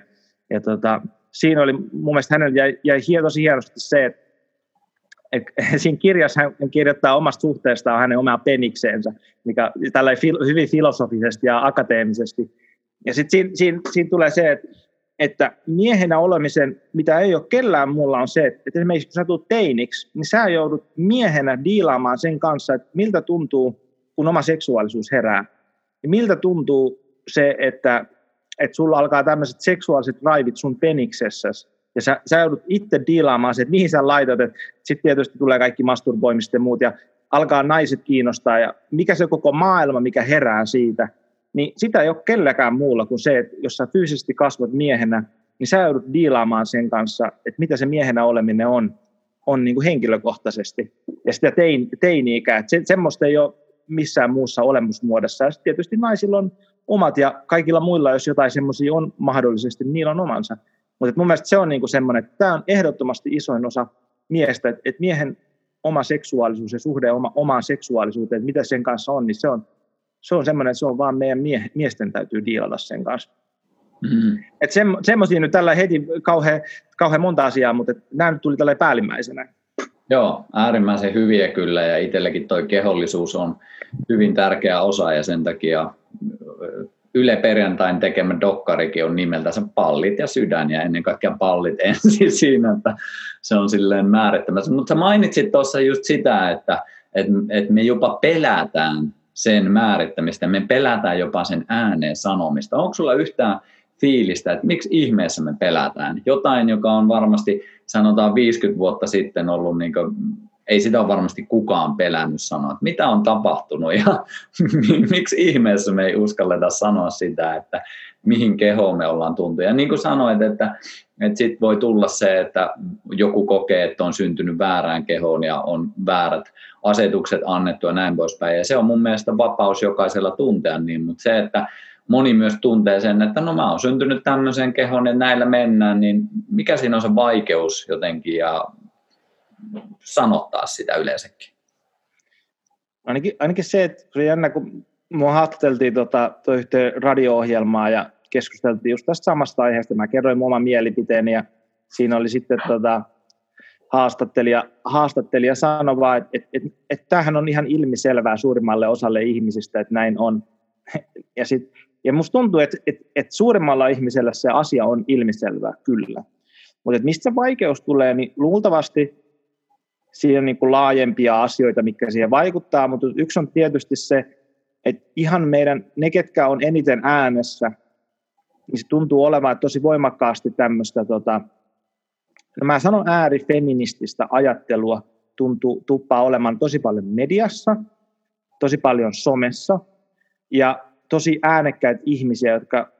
ja tota, siinä oli, mun mielestä hänellä jäi, jäi tosi hienosti se, että et, siinä kirjassa hän kirjoittaa omasta suhteestaan hänen omaa penikseensä, mikä tällä hyvin filosofisesti ja akateemisesti. Ja sitten siinä, siinä, siinä tulee se, että että miehenä olemisen, mitä ei ole kellään muulla, on se, että esimerkiksi kun sä tulet teiniksi, niin sä joudut miehenä diilaamaan sen kanssa, että miltä tuntuu, kun oma seksuaalisuus herää. Ja miltä tuntuu se, että, että sulla alkaa tämmöiset seksuaaliset raivit sun peniksessä, ja sä, sä joudut itse diilaamaan se, että mihin sä laitat, sitten tietysti tulee kaikki masturboimiset ja muut, ja alkaa naiset kiinnostaa, ja mikä se koko maailma, mikä herää siitä – niin sitä ei ole kelläkään muulla kuin se, että jos sä fyysisesti kasvat miehenä, niin sä joudut diilaamaan sen kanssa, että mitä se miehenä oleminen on, on niin kuin henkilökohtaisesti. Ja sitä tein, teini-ikää, että se, semmoista ei ole missään muussa olemusmuodossa. Ja tietysti naisilla on omat ja kaikilla muilla, jos jotain semmoisia on mahdollisesti, niin niillä on omansa. Mutta mun mielestä se on niin kuin semmoinen, että tämä on ehdottomasti isoin osa miestä, että, että miehen oma seksuaalisuus ja suhde oma, omaan seksuaalisuuteen, että mitä sen kanssa on, niin se on se on semmoinen, että se on vaan meidän mie- miesten täytyy diilata sen kanssa. Mm. Et se, semmoisia nyt tällä heti kauhean, kauhean monta asiaa, mutta nämä nyt tuli tällä päällimmäisenä. Joo, äärimmäisen hyviä kyllä ja itsellekin tuo kehollisuus on hyvin tärkeä osa ja sen takia Yle Perjantain tekemä dokkarikin on nimeltänsä Pallit ja sydän ja ennen kaikkea pallit ensin siinä, että se on silleen määrittämässä. Mutta sä mainitsit tuossa just sitä, että, että, että me jopa pelätään sen määrittämistä, me pelätään jopa sen ääneen sanomista. Onko sulla yhtään fiilistä, että miksi ihmeessä me pelätään? Jotain, joka on varmasti, sanotaan 50 vuotta sitten ollut, niin ei sitä varmasti kukaan pelännyt sanoa, että mitä on tapahtunut ja miksi ihmeessä me ei uskalleta sanoa sitä, että mihin kehoon me ollaan tuntu. Ja niin kuin sanoit, että, että sitten voi tulla se, että joku kokee, että on syntynyt väärään kehoon ja on väärät asetukset annettu ja näin poispäin. Ja se on mun mielestä vapaus jokaisella tuntea niin, mutta se, että moni myös tuntee sen, että no mä oon syntynyt tämmöiseen kehoon ja näillä mennään, niin mikä siinä on se vaikeus jotenkin ja sanottaa sitä yleensäkin? Ainakin, ainakin se, että se on jännä, kun mua haastateltiin tota, yhteen radio-ohjelmaa ja keskusteltiin just tästä samasta aiheesta. Mä kerroin mun oman mielipiteeni ja siinä oli sitten tota, haastattelija, haastattelija sanoi vaan, että, että, että, että tämähän on ihan ilmiselvää suurimmalle osalle ihmisistä, että näin on. Ja, sit, ja musta tuntuu, että, että, että suurimmalla ihmisellä se asia on ilmiselvää, kyllä. Mutta mistä se vaikeus tulee, niin luultavasti siinä niin kuin laajempia asioita, mitkä siihen vaikuttaa, mutta yksi on tietysti se, että ihan meidän, ne ketkä on eniten äänessä, niin se tuntuu olevan tosi voimakkaasti tämmöistä tota, No mä sanon äärifeminististä ajattelua tuntuu, tuppaa olemaan tosi paljon mediassa, tosi paljon somessa ja tosi äänekkäitä ihmisiä, jotka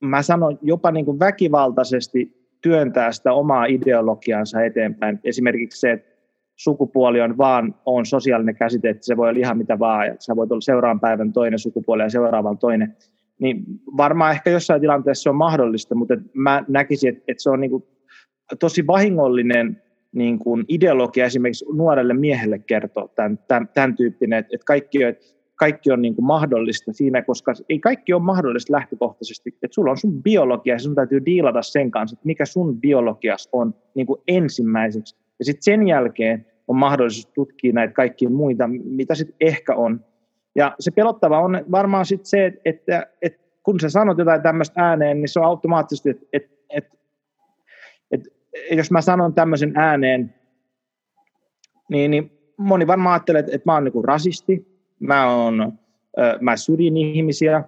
mä sanon jopa niin kuin väkivaltaisesti työntää sitä omaa ideologiansa eteenpäin. Esimerkiksi se, että sukupuoli on vaan on sosiaalinen käsite, että se voi olla ihan mitä vaan, ja sä voit olla seuraavan päivän toinen sukupuoli ja seuraavan toinen. Niin varmaan ehkä jossain tilanteessa se on mahdollista, mutta mä näkisin, että, että se on niin kuin tosi vahingollinen niin kuin ideologia esimerkiksi nuorelle miehelle kertoo tämän, tämän, tämän tyyppinen, että, että kaikki, kaikki on niin kuin mahdollista siinä, koska ei kaikki ole mahdollista lähtökohtaisesti, että sulla on sun biologia ja sun täytyy diilata sen kanssa, että mikä sun biologias on niin kuin ensimmäiseksi. Ja sitten sen jälkeen on mahdollisuus tutkia näitä kaikkia muita, mitä sitten ehkä on. Ja se pelottava on varmaan sitten se, että, että, kun sä sanot jotain tämmöistä ääneen, niin se on automaattisesti, että, että, että, että jos mä sanon tämmöisen ääneen, niin, niin moni varmaan ajattelee, että, että mä oon niin rasisti, mä, oon, mä syrjin ihmisiä,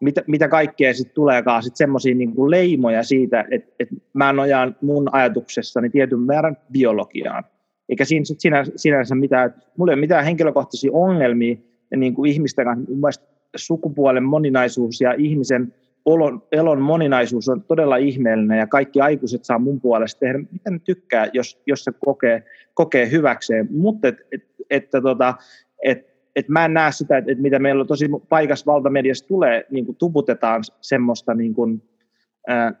mitä, mitä kaikkea sitten tuleekaan sitten semmoisia niin leimoja siitä, että, että mä nojaan mun ajatuksessani tietyn määrän biologiaan. Eikä siinä sit sinänsä, sinänsä mitään, mulla ei ole mitään henkilökohtaisia ongelmia niin kuin ihmisten kanssa. sukupuolen moninaisuus ja ihmisen olon, elon moninaisuus on todella ihmeellinen ja kaikki aikuiset saa mun puolesta tehdä, mitä ne tykkää, jos, jos se kokee, kokee hyväkseen. Mutta et, et, että tota, et, et mä en näe sitä, että et mitä meillä on tosi paikassa valtamediassa tulee, niin kuin tuputetaan semmoista niin kuin, ää,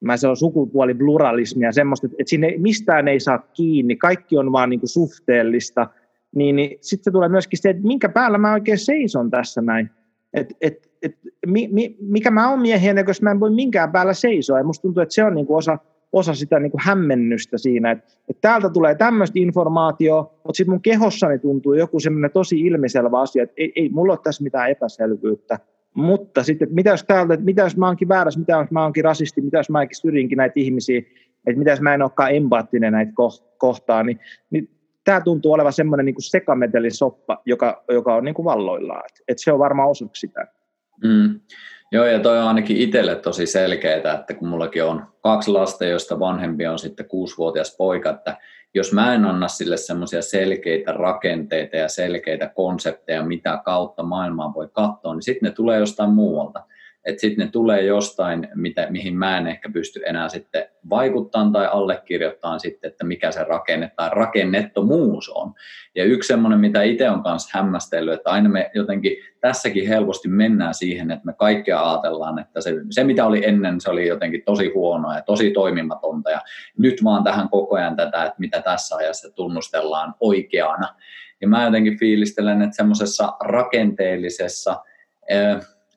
mä se on sukupuolipluralismia, semmoista, että sinne mistään ei saa kiinni, kaikki on vaan niin kuin suhteellista, niin, niin sitten se tulee myöskin se, että minkä päällä mä oikein seison tässä näin. Et, et, et, mi, mi, mikä mä oon miehiä, jos mä en voi minkään päällä seisoa. Ja musta tuntuu, että se on niin kuin osa, osa sitä niin kuin hämmennystä siinä, että, että täältä tulee tämmöistä informaatiota, mutta sitten mun kehossani tuntuu joku semmoinen tosi ilmiselvä asia, että ei, ei mulla ole tässä mitään epäselvyyttä. Mutta sitten, mitä jos täältä, että mitä jos mä oonkin väärässä, mitä jos mä oonkin rasisti, mitä jos mä syrjinkin näitä ihmisiä, että mitä jos mä en olekaan empaattinen näitä kohtaan, niin, niin tämä tuntuu olevan semmoinen niin sekametelisoppa, joka, joka on niin kuin valloillaan. Et, et se on varmaan osaksi sitä. Mm. Joo, ja toi on ainakin itselle tosi selkeää, että kun mullakin on kaksi lasta, joista vanhempi on sitten kuusivuotias poika, että jos mä en anna sille semmoisia selkeitä rakenteita ja selkeitä konsepteja, mitä kautta maailmaa voi katsoa, niin sitten ne tulee jostain muualta että sitten ne tulee jostain, mitä, mihin mä en ehkä pysty enää sitten vaikuttamaan tai allekirjoittamaan sitten, että mikä se rakenne tai rakennettomuus on. Ja yksi semmoinen, mitä itse on kanssa hämmästellyt, että aina me jotenkin tässäkin helposti mennään siihen, että me kaikkea ajatellaan, että se, se mitä oli ennen, se oli jotenkin tosi huonoa ja tosi toimimatonta ja nyt vaan tähän koko ajan tätä, että mitä tässä ajassa tunnustellaan oikeana. Ja mä jotenkin fiilistelen, että semmoisessa rakenteellisessa,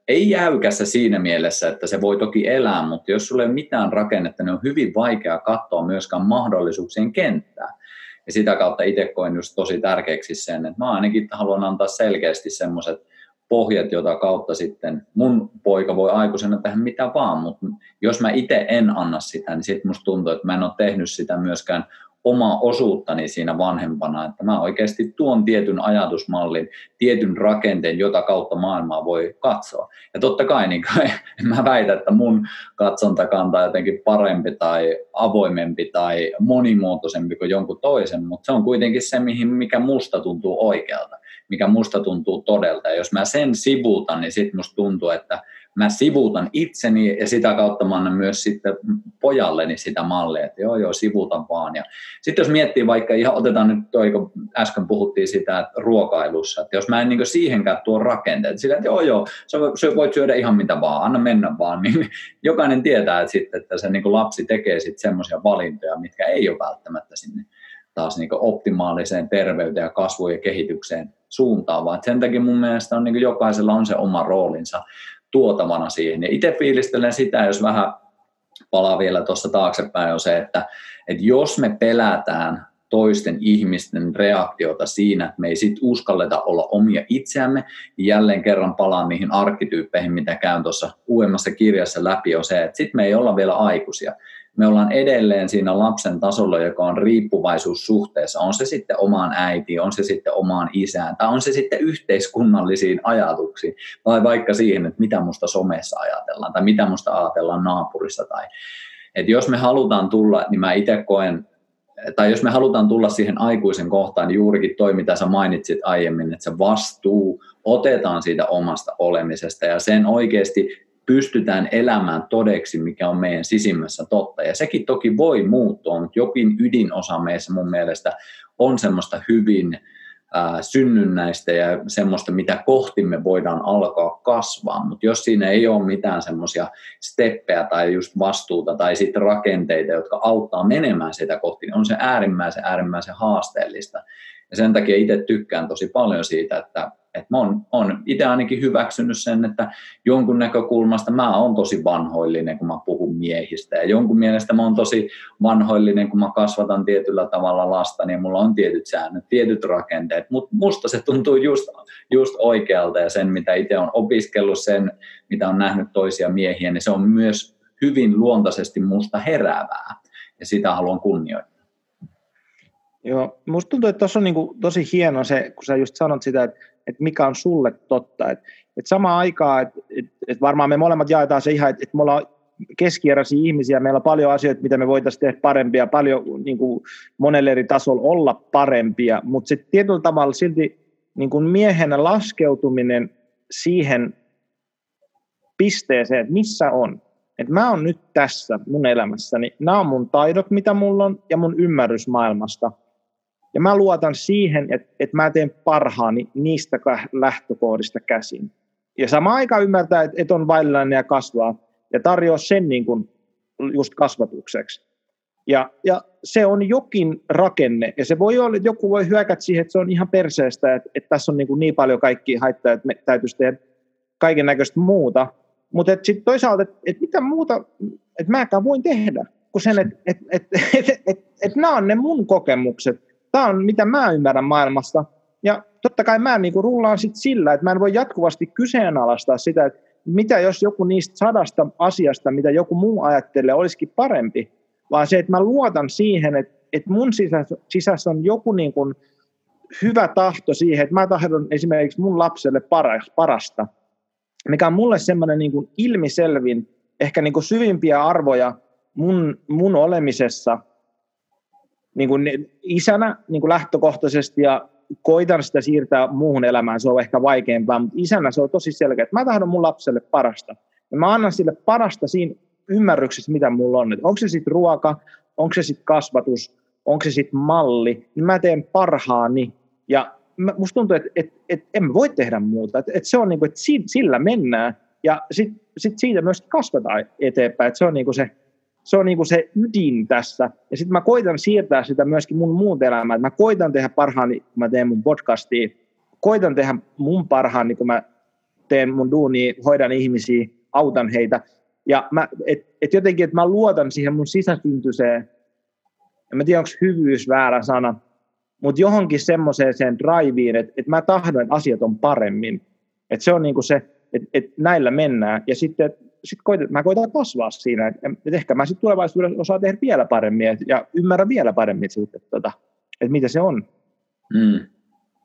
ei jäykässä siinä mielessä, että se voi toki elää, mutta jos sulla ei ole mitään rakennetta, niin on hyvin vaikea katsoa myöskään mahdollisuuksien kenttää. Ja sitä kautta itse koen just tosi tärkeäksi sen, että mä ainakin haluan antaa selkeästi semmoiset pohjat, jota kautta sitten mun poika voi aikuisena tehdä mitä vaan, mutta jos mä itse en anna sitä, niin sitten musta tuntuu, että mä en ole tehnyt sitä myöskään omaa osuuttani siinä vanhempana, että mä oikeasti tuon tietyn ajatusmallin, tietyn rakenteen, jota kautta maailmaa voi katsoa. Ja totta kai, niin kai en mä väitä, että mun katsontakanta on jotenkin parempi tai avoimempi tai monimuotoisempi kuin jonkun toisen, mutta se on kuitenkin se, mihin, mikä musta tuntuu oikealta, mikä musta tuntuu todelta. Ja jos mä sen sivuutan, niin sitten musta tuntuu, että mä sivuutan itseni ja sitä kautta mä annan myös sitten pojalleni sitä mallia, että joo joo sivuutan vaan. Ja sitten jos miettii vaikka, ihan otetaan nyt toi, kun äsken puhuttiin sitä että ruokailussa, että jos mä en niin siihenkään tuo rakenteet, sillä että joo joo, sä voit syödä ihan mitä vaan, anna mennä vaan, niin jokainen tietää, että, sitten, että se niin lapsi tekee sitten semmoisia valintoja, mitkä ei ole välttämättä sinne taas niin optimaaliseen terveyteen ja kasvuun ja kehitykseen suuntaan, vaan sen takia mun mielestä on, niin jokaisella on se oma roolinsa tuotavana siihen. Ja itse fiilistelen sitä, jos vähän palaa vielä tuossa taaksepäin, on se, että, että jos me pelätään toisten ihmisten reaktiota siinä, että me ei sit uskalleta olla omia itseämme, niin jälleen kerran palaan niihin arkkityyppeihin, mitä käyn tuossa uudemmassa kirjassa läpi, on se, että sitten me ei olla vielä aikuisia me ollaan edelleen siinä lapsen tasolla, joka on riippuvaisuussuhteessa, on se sitten omaan äitiin, on se sitten omaan isään, tai on se sitten yhteiskunnallisiin ajatuksiin, tai vaikka siihen, että mitä musta somessa ajatellaan, tai mitä musta ajatellaan naapurissa, tai että jos me halutaan tulla, niin mä itse koen, tai jos me halutaan tulla siihen aikuisen kohtaan, niin juurikin toi, mitä sä mainitsit aiemmin, että se vastuu otetaan siitä omasta olemisesta ja sen oikeasti pystytään elämään todeksi, mikä on meidän sisimmässä totta. Ja sekin toki voi muuttua, mutta jokin ydinosa meissä mun mielestä on semmoista hyvin synnynnäistä ja semmoista, mitä kohti me voidaan alkaa kasvaa. Mutta jos siinä ei ole mitään semmoisia steppejä tai just vastuuta tai sitten rakenteita, jotka auttaa menemään sitä kohti, niin on se äärimmäisen, äärimmäisen haasteellista. Ja sen takia itse tykkään tosi paljon siitä, että et mä oon, oon itse ainakin hyväksynyt sen, että jonkun näkökulmasta mä oon tosi vanhoillinen, kun mä puhun miehistä. Ja jonkun mielestä mä oon tosi vanhoillinen, kun mä kasvatan tietyllä tavalla lasta, niin mulla on tietyt säännöt, tietyt rakenteet. Mutta musta se tuntuu just, just oikealta ja sen, mitä itse on opiskellut, sen, mitä on nähnyt toisia miehiä, niin se on myös hyvin luontaisesti musta heräävää. Ja sitä haluan kunnioittaa. Joo, musta tuntuu, että tuossa on niin kuin tosi hieno se, kun sä just sanot sitä, että että mikä on sulle totta. Et, et samaan aikaan, että et, et varmaan me molemmat jaetaan se ihan, että et me ollaan keskieräisiä ihmisiä, meillä on paljon asioita, mitä me voitaisiin tehdä parempia, paljon niin kuin monelle eri tasolla olla parempia, mutta sitten tietyllä tavalla silti niin kuin miehenä laskeutuminen siihen pisteeseen, että missä on. Että mä oon nyt tässä mun elämässäni, nämä on mun taidot, mitä mulla on, ja mun ymmärrys maailmasta. Ja mä luotan siihen, että, että mä teen parhaani niistä lähtökohdista käsin. Ja samaan aikaan ymmärtää, että, että on vaillinen ja kasvaa ja tarjoaa sen niin kuin just kasvatukseksi. Ja, ja se on jokin rakenne, ja se voi olla, että joku voi hyökätä siihen, että se on ihan perseestä, että, että tässä on niin, kuin niin paljon kaikki haittaa, että me täytyisi tehdä kaiken näköistä muuta. Mutta sitten toisaalta, että et mitä muuta, että mäkään voin tehdä, kuin sen, että et, et, et, et, et, et nämä on ne mun kokemukset. Tämä on mitä mä ymmärrän maailmasta. Ja totta kai mä niinku rullaan sit sillä, että mä en voi jatkuvasti kyseenalaistaa sitä, että mitä jos joku niistä sadasta asiasta, mitä joku muu ajattelee, olisikin parempi, vaan se, että mä luotan siihen, että, että mun sisässä, sisässä on joku niin kuin hyvä tahto siihen, että mä tahdon esimerkiksi mun lapselle parasta, mikä on mulle semmoinen niin kuin ilmiselvin, ehkä niin kuin syvimpiä arvoja mun, mun olemisessa niin kuin isänä niin kuin lähtökohtaisesti ja koitan sitä siirtää muuhun elämään, se on ehkä vaikeampaa, mutta isänä se on tosi selkeä, että mä tahdon mun lapselle parasta. Ja mä annan sille parasta siinä ymmärryksessä, mitä mulla on. Että onko se sitten ruoka, onko se sitten kasvatus, onko se sitten malli, niin mä teen parhaani. Ja musta tuntuu, että, että, että en voi tehdä muuta. Että, että se on niin kuin, että sillä mennään ja sitten sit siitä myös kasvataan eteenpäin. Että se on niin kuin se, se on niin kuin se ydin tässä. Ja sitten mä koitan siirtää sitä myöskin mun muun elämään. Mä koitan tehdä parhaani, kun mä teen mun podcastia. Koitan tehdä mun parhaani, kun mä teen mun duunia, hoidan ihmisiä, autan heitä. Ja mä, et, et jotenkin, että mä luotan siihen mun sisäsyntyiseen, en mä tiedä, onko hyvyys väärä sana, mutta johonkin semmoiseen sen driveen, että, että mä tahdon, että asiat on paremmin. Että se on niinku se, että, että näillä mennään. Ja sitten sit koitan, mä koitan kasvaa siinä, että, että ehkä mä sitten tulevaisuudessa osaan tehdä vielä paremmin ja ymmärrän vielä paremmin siitä, että, tota, että mitä se on. Mm,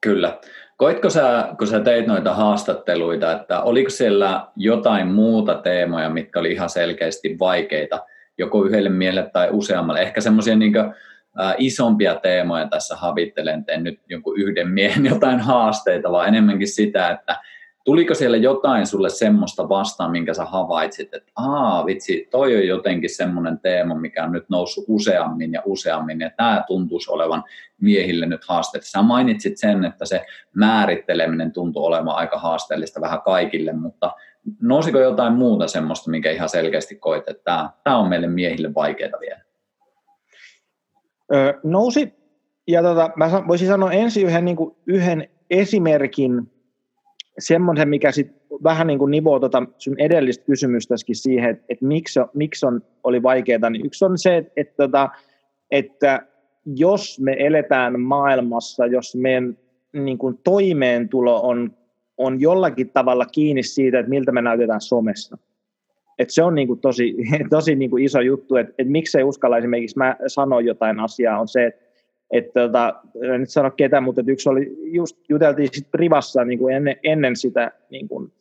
kyllä. Koitko sä, kun sä teit noita haastatteluita, että oliko siellä jotain muuta teemoja, mitkä oli ihan selkeästi vaikeita, joko yhdelle miehelle tai useammalle? Ehkä semmoisia niin isompia teemoja tässä havittelen, en nyt jonkun yhden miehen jotain haasteita, vaan enemmänkin sitä, että tuliko siellä jotain sulle semmoista vastaan, minkä sä havaitsit, että aa vitsi, toi on jotenkin semmoinen teema, mikä on nyt noussut useammin ja useammin, ja tämä tuntuisi olevan miehille nyt haaste. Sä mainitsit sen, että se määritteleminen tuntuu olevan aika haasteellista vähän kaikille, mutta nousiko jotain muuta semmoista, minkä ihan selkeästi koit, että tämä, on meille miehille vaikeaa vielä? Öö, nousi, ja tota, mä voisin sanoa ensin yhden, niin yhden esimerkin, semmoisen, mikä sit vähän niin kuin nivoo tota sun edellistä kysymystäkin siihen, että, että miksi, miksi on, oli vaikeaa, niin yksi on se, että, että, tota, että jos me eletään maailmassa, jos meidän niin kuin toimeentulo on, on jollakin tavalla kiinni siitä, että miltä me näytetään somessa. Et se on niin tosi, tosi niin kuin iso juttu, että, että miksei uskalla esimerkiksi mä sanoa jotain asiaa, on se, että että tota, en nyt sano ketään, mutta yksi oli, just juteltiin sit privassa niin kuin ennen, ennen sitä niin kuin,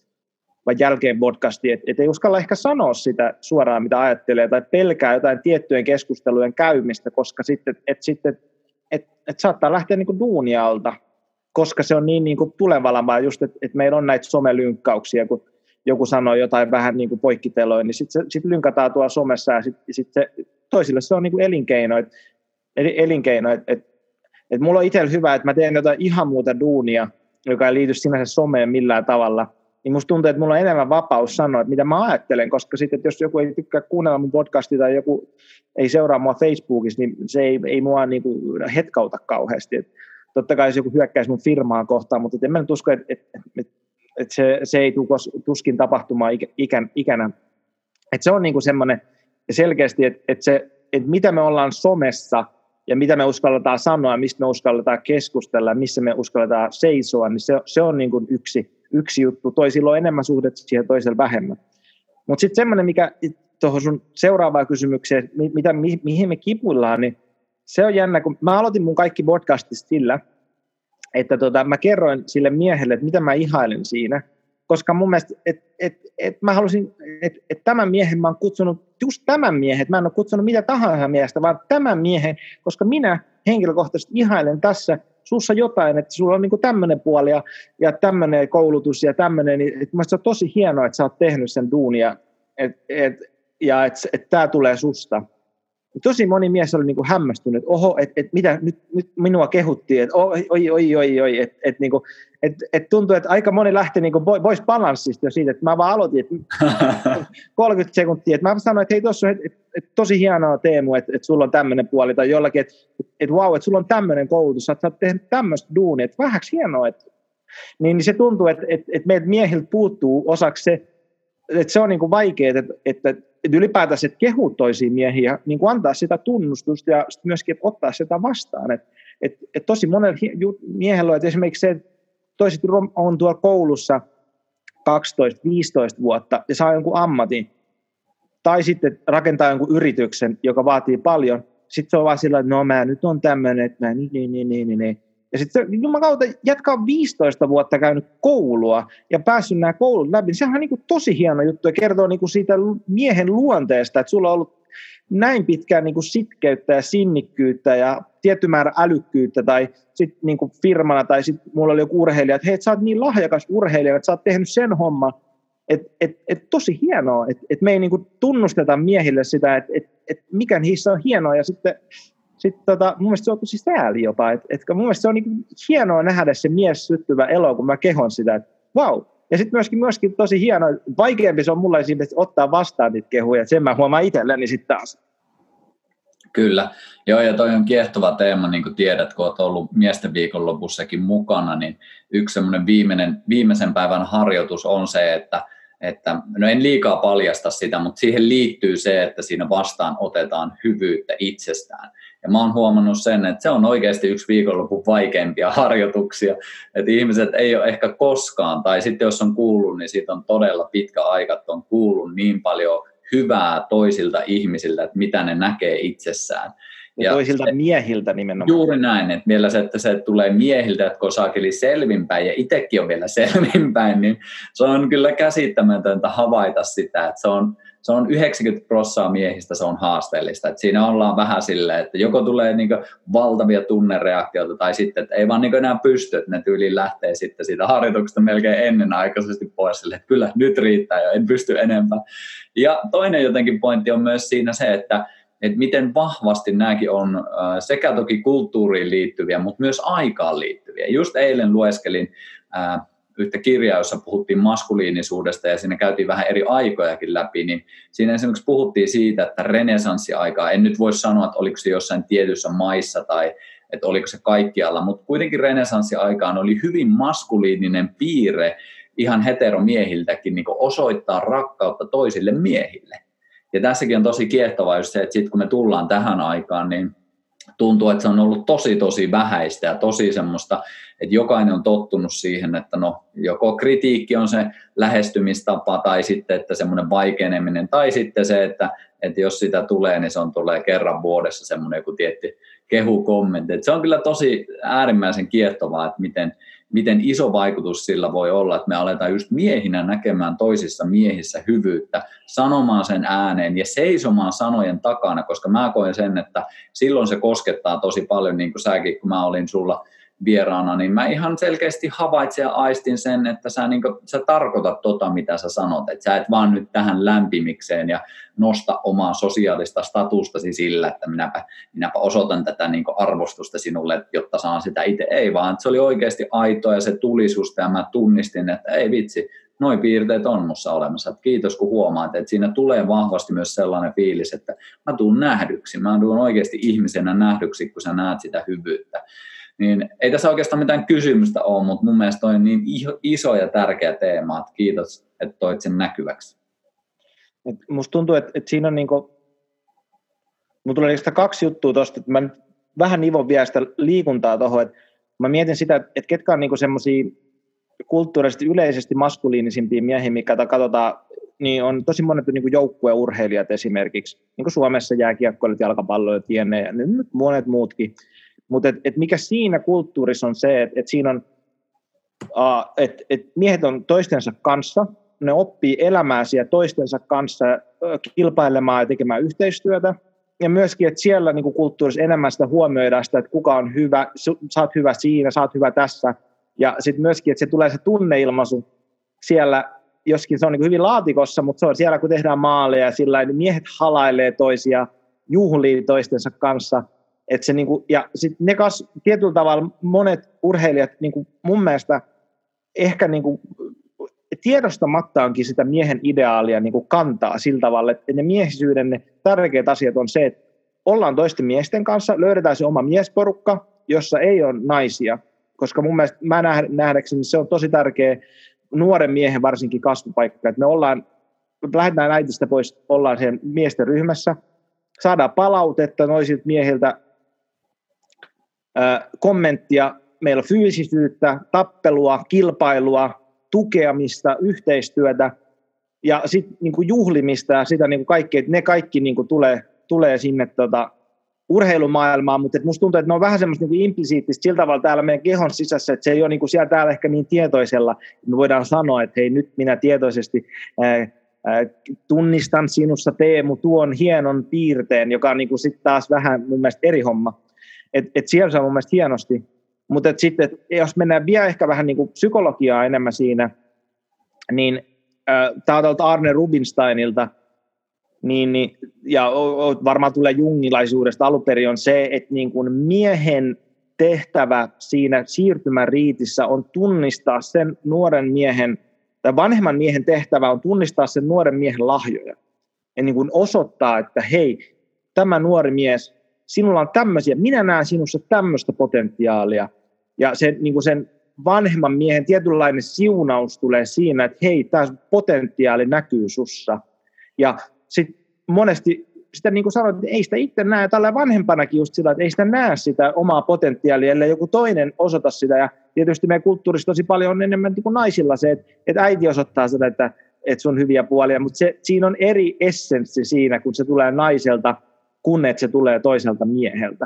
vai jälkeen podcastia, että et ei uskalla ehkä sanoa sitä suoraan, mitä ajattelee, tai pelkää jotain tiettyjen keskustelujen käymistä, koska sitten, et, sitten et, et saattaa lähteä niin kuin duunialta, koska se on niin, niin kuin tulevalla, just, että et meillä on näitä somelynkkauksia, kun joku sanoo jotain vähän niin kuin poikkiteloin, niin sitten sit lynkataan tuolla somessa, ja sitten sit se, toisille se on niin kuin elinkeino, että elinkeino. Et, et, et mulla on itsellä hyvä, että mä teen jotain ihan muuta duunia, joka ei liity sinänsä someen millään tavalla, niin musta tuntuu, että mulla on enemmän vapaus sanoa, että mitä mä ajattelen, koska sitten, jos joku ei tykkää kuunnella mun podcastia tai joku ei seuraa mua Facebookissa, niin se ei, ei mua niin kuin hetkauta kauheasti. Et totta kai jos joku hyökkäisi mun firmaa kohtaan, mutta en mä nyt usko, että, että, että, että se, se ei tule tuskin tapahtumaan ikän, ikänä. Että se on niin kuin semmoinen selkeästi, että, että, se, että mitä me ollaan somessa – ja mitä me uskalletaan sanoa, mistä me uskalletaan keskustella, missä me uskalletaan seisoa, niin se, se on niin kuin yksi, yksi juttu. Toisilla on enemmän suhdetta siihen, toisella vähemmän. Mutta sitten semmoinen, mikä tuohon sun seuraavaan kysymykseen, mitä, mi, mihin me kipuillaan, niin se on jännä, kun mä aloitin mun kaikki podcastit sillä, että tota, mä kerroin sille miehelle, että mitä mä ihailen siinä – koska mun mielestä, että et, et mä halusin, että et tämän miehen mä oon kutsunut, just tämän miehen, mä en ole kutsunut mitä tahansa miestä, vaan tämän miehen, koska minä henkilökohtaisesti ihailen tässä sussa jotain, että sulla on niin tämmöinen puoli ja, ja tämmöinen koulutus ja tämmöinen, niin että se on tosi hienoa, että sä oot tehnyt sen duunia et, et, ja että et tämä tulee susta. Tosi moni mies oli niin kuin hämmästynyt, että oho, että et mitä, nyt, nyt minua kehuttiin, että oi, oi, oi, oi, oi että et, niin et, et tuntuu, että aika moni lähti niin kuin pois balanssista jo siitä, että mä vaan aloitin, että 30 sekuntia, että mä sanoin, että hei tuossa on et, et, et, tosi hienoa Teemu, että et sulla on tämmöinen puoli, tai jollakin, että et, wow, että sulla on tämmöinen koulutus, että sä oot tehnyt tämmöistä duunia, että vähäksi hienoa, että niin, niin se tuntuu, että, että, että meiltä miehiltä puuttuu osaksi se, että se on niin kuin vaikeaa, että, että, että ylipäätään että kehuu toisiin miehiä, niin kuin antaa sitä tunnustusta ja myöskin ottaa sitä vastaan. Että, että, että tosi monella miehellä on, että esimerkiksi se, että toiset on tuolla koulussa 12-15 vuotta ja saa jonkun ammatin, tai sitten rakentaa jonkun yrityksen, joka vaatii paljon, sitten se on vaan sillä, että no mä nyt on tämmöinen, että mä niin, niin, niin, niin, niin, niin. Ja sitten kautta jatkaa 15 vuotta käynyt koulua ja päässyt nämä koulut läpi, niin sehän on niin kuin tosi hieno juttu ja kertoo niin kuin siitä miehen luonteesta, että sulla on ollut näin pitkään niin kuin sitkeyttä ja sinnikkyyttä ja tietty määrä älykkyyttä tai sitten niin kuin firmana tai sitten mulla oli joku urheilija, että hei, sä oot niin lahjakas urheilija, että sä oot tehnyt sen homman, että et, et tosi hienoa, että et me ei niin kuin tunnusteta miehille sitä, että et, et mikä niissä on hienoa. Ja sitten sitten tota, mun mielestä se on tosi sääli jopa. Et, et, mun mielestä se on niin hienoa nähdä se mies syttyvä elo, kun mä kehon sitä, että vau. Ja sitten myöskin, myöskin tosi hienoa, vaikeampi se on mulle esimerkiksi ottaa vastaan niitä kehuja, että sen mä huomaan itselleni sitten taas. Kyllä, joo ja toi on kiehtova teema, niin kuin tiedät, kun olet ollut miesten viikonlopussakin mukana, niin yksi semmoinen viimeinen, viimeisen päivän harjoitus on se, että että no en liikaa paljasta sitä, mutta siihen liittyy se, että siinä vastaan otetaan hyvyyttä itsestään. Ja mä oon huomannut sen, että se on oikeasti yksi viikonlopun vaikeimpia harjoituksia, että ihmiset ei ole ehkä koskaan, tai sitten jos on kuullut, niin siitä on todella pitkä aika, että on kuullut niin paljon hyvää toisilta ihmisiltä, että mitä ne näkee itsessään. Ja, ja toisilta miehiltä nimenomaan. Juuri näin, että vielä se, että se tulee miehiltä, että kun saakeli selvinpäin ja itsekin on vielä selvinpäin, niin se on kyllä käsittämätöntä havaita sitä, että se on, se on 90 prosenttia miehistä se on haasteellista. Et siinä ollaan vähän silleen, että joko tulee niinku valtavia tunnereaktioita tai sitten, että ei vaan niinku enää pysty, että ne tyyliin lähtee sitten siitä harjoituksesta melkein ennenaikaisesti pois sille, että kyllä nyt riittää jo, en pysty enempää. Ja toinen jotenkin pointti on myös siinä se, että että miten vahvasti nämäkin on sekä toki kulttuuriin liittyviä, mutta myös aikaan liittyviä. Just eilen lueskelin yhtä kirjaa, jossa puhuttiin maskuliinisuudesta ja siinä käytiin vähän eri aikojakin läpi, niin siinä esimerkiksi puhuttiin siitä, että renesanssiaikaa, en nyt voi sanoa, että oliko se jossain tietyssä maissa tai että oliko se kaikkialla, mutta kuitenkin renesanssiaikaan oli hyvin maskuliininen piirre ihan heteromiehiltäkin niin osoittaa rakkautta toisille miehille. Ja tässäkin on tosi kiehtovaa just se, että sitten kun me tullaan tähän aikaan, niin tuntuu, että se on ollut tosi tosi vähäistä ja tosi semmoista, että jokainen on tottunut siihen, että no joko kritiikki on se lähestymistapa tai sitten, että semmoinen vaikeneminen tai sitten se, että, että jos sitä tulee, niin se on tulee kerran vuodessa semmoinen joku tietty kehukommentti. Että se on kyllä tosi äärimmäisen kiehtovaa, että miten, miten iso vaikutus sillä voi olla, että me aletaan just miehinä näkemään toisissa miehissä hyvyyttä, sanomaan sen ääneen ja seisomaan sanojen takana, koska mä koen sen, että silloin se koskettaa tosi paljon, niin kuin säkin, kun mä olin sulla vieraana, niin mä ihan selkeästi havaitsin ja aistin sen, että sä, niin kuin, sä tarkoitat tota, mitä sä sanot, että sä et vaan nyt tähän lämpimikseen ja nosta omaa sosiaalista statustasi sillä, että minäpä, minäpä osoitan tätä niin arvostusta sinulle, jotta saan sitä itse. Ei vaan, se oli oikeasti aitoa ja se tuli susta ja mä tunnistin, että ei vitsi, noin piirteet on mussa olemassa. Että kiitos kun huomaat, että siinä tulee vahvasti myös sellainen fiilis, että mä tuun nähdyksi, mä tuun oikeasti ihmisenä nähdyksi, kun sä näet sitä hyvyyttä. Niin ei tässä oikeastaan mitään kysymystä ole, mutta mun mielestä on niin iso ja tärkeä teema, että kiitos, että toit sen näkyväksi. Et musta tuntuu, että, että siinä on niin kuin, mulla tulee kaksi juttua tuosta, että mä nyt vähän nivon vielä sitä liikuntaa tuohon, että mä mietin sitä, että ketkä on niin semmoisia kulttuurisesti yleisesti maskuliinisimpia miehiä, mikä katsotaan, niin on tosi monet niin joukkueurheilijat esimerkiksi, niin kuin Suomessa jääkiekkoilijat, jalkapalloilijat, jne, ja nyt monet muutkin. Mutta et, et mikä siinä kulttuurissa on se, että et siinä on, uh, että et miehet on toistensa kanssa, ne oppii elämää siellä toistensa kanssa kilpailemaan ja tekemään yhteistyötä. Ja myöskin, että siellä niin kuin kulttuurissa enemmän sitä huomioidaan sitä, että kuka on hyvä, sä oot hyvä siinä, sä oot hyvä tässä. Ja sitten myöskin, että se tulee se tunneilmaisu siellä, joskin se on niin hyvin laatikossa, mutta se on siellä, kun tehdään maaleja, sillä niin miehet halailee toisia, juhlii toistensa kanssa. Et se niinku, ja sitten ne kas, tietyllä tavalla monet urheilijat niinku mun mielestä ehkä niinku, tiedostamattaankin sitä miehen ideaalia niinku kantaa sillä tavalla, että ne miehisyyden ne tärkeät asiat on se, että ollaan toisten miesten kanssa, löydetään se oma miesporukka, jossa ei ole naisia, koska mun mielestä mä nähdäkseni se on tosi tärkeä nuoren miehen varsinkin kasvupaikka, että me ollaan, lähdetään äitistä pois, ollaan sen miesten ryhmässä, saadaan palautetta noisilta miehiltä, kommenttia, meillä on fyysisyyttä, tappelua, kilpailua, tukemista, yhteistyötä ja sitten niinku juhlimista ja sitä niinku kaikkea, että ne kaikki niinku tulee, tulee sinne tota, urheilumaailmaan, mutta musta tuntuu, että ne on vähän semmoista niin implisiittistä sillä tavalla täällä meidän kehon sisässä, että se ei ole niin kuin siellä täällä ehkä niin tietoisella, että me voidaan sanoa, että hei nyt minä tietoisesti ää, ää, tunnistan sinussa Teemu tuon hienon piirteen, joka on niin kuin sitten taas vähän mun mielestä eri homma. Et, et siellä se on mun mielestä hienosti, mutta sitten jos mennään vielä ehkä vähän niin kuin psykologiaa enemmän siinä, niin äh, tämä Arne Rubinsteinilta – niin, niin, ja varmaan tulee jungilaisuudesta aluperi on se, että niin kuin miehen tehtävä siinä siirtymäriitissä on tunnistaa sen nuoren miehen, tai vanhemman miehen tehtävä on tunnistaa sen nuoren miehen lahjoja. Ja niin kuin osoittaa, että hei, tämä nuori mies, sinulla on tämmöisiä, minä näen sinussa tämmöistä potentiaalia. Ja sen, niin kuin sen vanhemman miehen tietynlainen siunaus tulee siinä, että hei, tämä potentiaali näkyy sussa. Ja sitten monesti sitä niin kuin sanoit, että ei sitä itse näe, tällä vanhempanakin just sillä, että ei sitä näe sitä omaa potentiaalia, ellei joku toinen osoita sitä. Ja tietysti meidän kulttuurissa tosi paljon on enemmän niin kuin naisilla se, että, että äiti osoittaa sitä, että, että sun hyviä puolia, mutta se, siinä on eri essenssi siinä, kun se tulee naiselta, kun että se tulee toiselta mieheltä.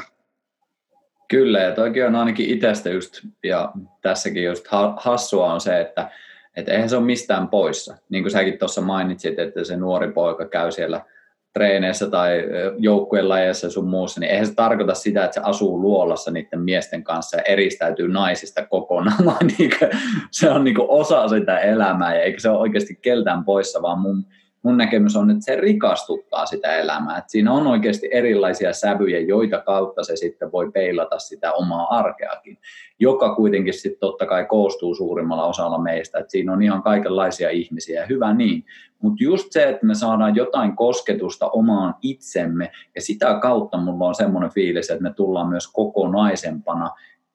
Kyllä, ja toikin on ainakin itsestä just, ja tässäkin just hassua on se, että, että eihän se ole mistään poissa. Niin kuin säkin tuossa mainitsit, että se nuori poika käy siellä – treeneissä tai joukkueen lajeissa sun muussa, niin eihän se tarkoita sitä, että se asuu luolassa niiden miesten kanssa ja eristäytyy naisista kokonaan, vaan niin kuin, se on niin osa sitä elämää ja eikä se ole oikeasti keltään poissa, vaan mun, mun näkemys on, että se rikastuttaa sitä elämää. Että siinä on oikeasti erilaisia sävyjä, joita kautta se sitten voi peilata sitä omaa arkeakin, joka kuitenkin sitten totta kai koostuu suurimmalla osalla meistä. Että siinä on ihan kaikenlaisia ihmisiä ja hyvä niin. Mutta just se, että me saadaan jotain kosketusta omaan itsemme ja sitä kautta mulla on semmoinen fiilis, että me tullaan myös kokonaisempana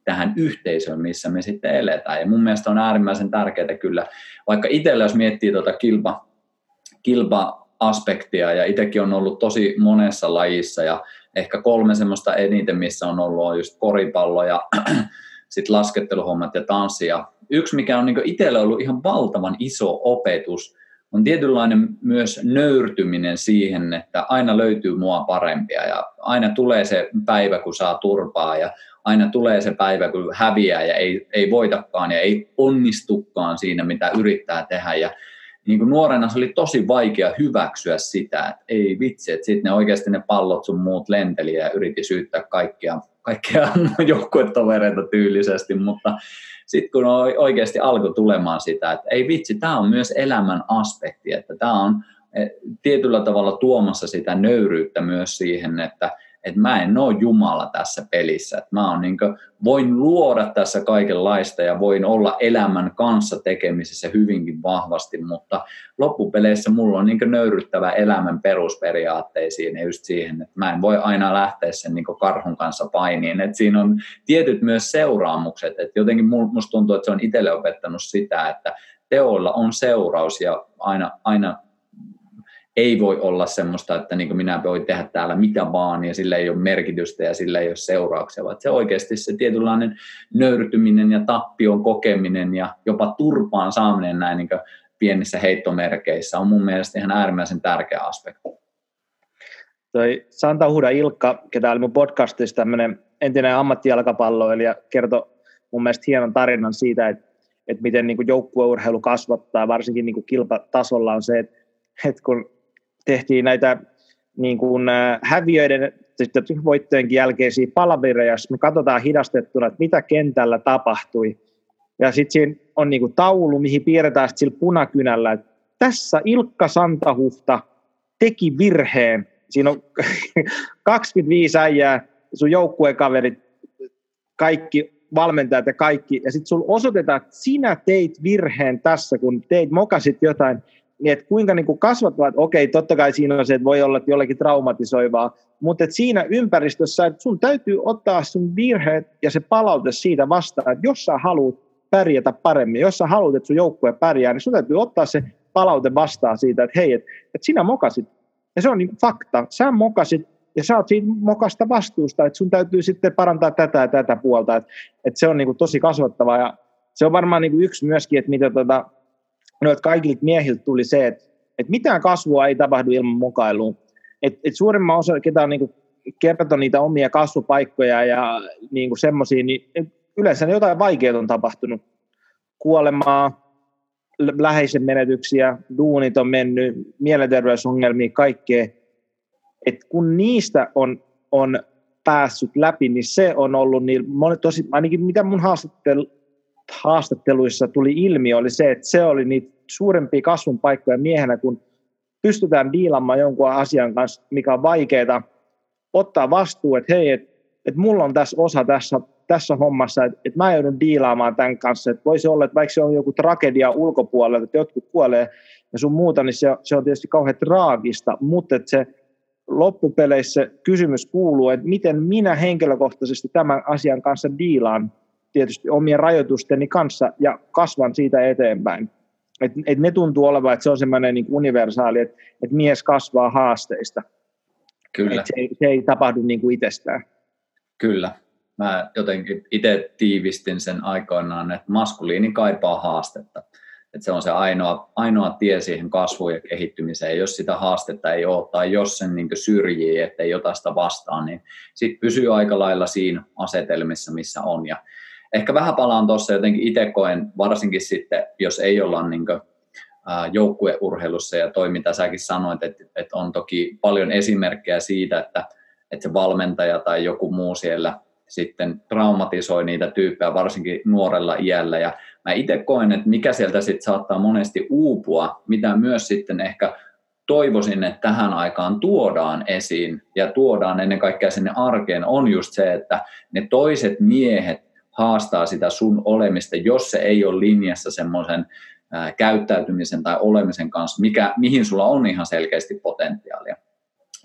tähän yhteisöön, missä me sitten eletään. Ja mun mielestä on äärimmäisen tärkeää kyllä, vaikka itsellä jos miettii tuota kilpa, kilpa-aspektia ja itsekin on ollut tosi monessa lajissa ja ehkä kolme semmoista eniten, missä on ollut on just koripallo ja sitten lasketteluhommat ja tanssi. Ja yksi, mikä on niin itsellä ollut ihan valtavan iso opetus, on tietynlainen myös nöyrtyminen siihen, että aina löytyy mua parempia ja aina tulee se päivä, kun saa turpaa ja aina tulee se päivä, kun häviää ja ei, ei voitakaan ja ei onnistukaan siinä, mitä yrittää tehdä. Ja niin kuin nuorena se oli tosi vaikea hyväksyä sitä, että ei vitsi, että sitten ne oikeasti ne pallot sun muut lenteli ja yriti syyttää kaikkia, kaikkia joukkuetovereita tyylisesti, mutta sitten kun oikeasti alkoi tulemaan sitä, että ei vitsi, tämä on myös elämän aspekti, että tämä on eh, tietyllä tavalla tuomassa sitä nöyryyttä myös siihen, että että mä en ole Jumala tässä pelissä. Että mä on niin kuin, voin luoda tässä kaikenlaista ja voin olla elämän kanssa tekemisissä hyvinkin vahvasti, mutta loppupeleissä mulla on niin nöyryttävä elämän perusperiaatteisiin ja just siihen, että mä en voi aina lähteä sen niin karhun kanssa painiin. Että siinä on tietyt myös seuraamukset. Että jotenkin musta tuntuu, että se on itselle opettanut sitä, että teoilla on seuraus ja aina, aina ei voi olla semmoista, että niin minä voin tehdä täällä mitä vaan ja sillä ei ole merkitystä ja sillä ei ole seurauksia, vaan se oikeasti se tietynlainen nöyrtyminen ja tappion kokeminen ja jopa turpaan saaminen näin niin pienissä heittomerkeissä on mun mielestä ihan äärimmäisen tärkeä aspekti. Toi Santa Huda Ilkka, ketä oli mun podcastissa tämmöinen entinen ammattijalkapalloilija, kertoi mun mielestä hienon tarinan siitä, että, että miten niin joukkueurheilu kasvattaa, varsinkin niin kilpatasolla on se, että, että kun tehtiin näitä niin kuin, äh, häviöiden sitten voittojenkin jälkeisiä palavereja, jos me katsotaan hidastettuna, että mitä kentällä tapahtui. Ja sitten siinä on niin kuin taulu, mihin piirretään sillä punakynällä, että tässä Ilkka Santahuhta teki virheen. Siinä on 25 äijää, sun joukkuekaverit, kaikki valmentajat ja kaikki, ja sitten sulla osoitetaan, että sinä teit virheen tässä, kun teit, mokasit jotain, niin että kuinka niin kuin kasvattavat, okei, totta kai siinä on se, että voi olla että jollekin traumatisoivaa, mutta että siinä ympäristössä, että sun täytyy ottaa sun virheet ja se palaute siitä vastaan, että jos sä haluat pärjätä paremmin, jos sä haluat, että sun joukkue pärjää, niin sun täytyy ottaa se palaute vastaan siitä, että hei, että, että sinä mokasit. Ja se on niin fakta. Sä mokasit ja sä oot siinä mokasta vastuusta, että sun täytyy sitten parantaa tätä ja tätä puolta. Että, että se on niin kuin tosi kasvattava ja se on varmaan niin kuin yksi myöskin, että mitä tota, no, että kaikilta miehiltä tuli se, että, että mitään kasvua ei tapahdu ilman mukailua. Että, että suurimman osa, ketä on niin kuin kertonut niitä omia kasvupaikkoja ja niin kuin semmoisia, niin yleensä jotain vaikeaa on tapahtunut. Kuolemaa, läheisen menetyksiä, duunit on mennyt, mielenterveysongelmia, kaikkea. Et kun niistä on, on päässyt läpi, niin se on ollut niin monet, tosi, ainakin mitä mun haastattelu, haastatteluissa tuli ilmi, oli se, että se oli niitä suurempia kasvun paikkoja miehenä, kun pystytään diilaamaan jonkun asian kanssa, mikä on vaikeaa, ottaa vastuu, että hei, että et mulla on tässä osa tässä tässä hommassa, että, että mä joudun diilaamaan tämän kanssa, että voisi olla, että vaikka se on joku tragedia ulkopuolella, että jotkut kuolee ja sun muuta, niin se, se on tietysti kauhean traagista, mutta että se loppupeleissä kysymys kuuluu, että miten minä henkilökohtaisesti tämän asian kanssa diilaan tietysti omien rajoitusteni kanssa ja kasvan siitä eteenpäin. Et, et ne tuntuu olevan, että se on semmoinen niin universaali, että, että mies kasvaa haasteista. Kyllä. Et se, se ei tapahdu niin kuin itsestään. Kyllä, mä jotenkin itse tiivistin sen aikoinaan, että maskuliini kaipaa haastetta. Että se on se ainoa, ainoa tie siihen kasvuun ja kehittymiseen. Jos sitä haastetta ei ole tai jos sen niin syrjii, ettei ota sitä vastaan, niin sitten pysyy aika lailla siinä asetelmissa, missä on. Ja ehkä vähän palaan tuossa jotenkin itse koen, varsinkin sitten, jos ei olla niin kuin, joukkueurheilussa ja toi, mitä säkin sanoit, että, että on toki paljon esimerkkejä siitä, että, että se valmentaja tai joku muu siellä sitten traumatisoi niitä tyyppejä, varsinkin nuorella iällä. Ja mä itse koen, että mikä sieltä sitten saattaa monesti uupua, mitä myös sitten ehkä toivoisin, että tähän aikaan tuodaan esiin ja tuodaan ennen kaikkea sinne arkeen, on just se, että ne toiset miehet haastaa sitä sun olemista, jos se ei ole linjassa semmoisen käyttäytymisen tai olemisen kanssa, mikä, mihin sulla on ihan selkeästi potentiaalia.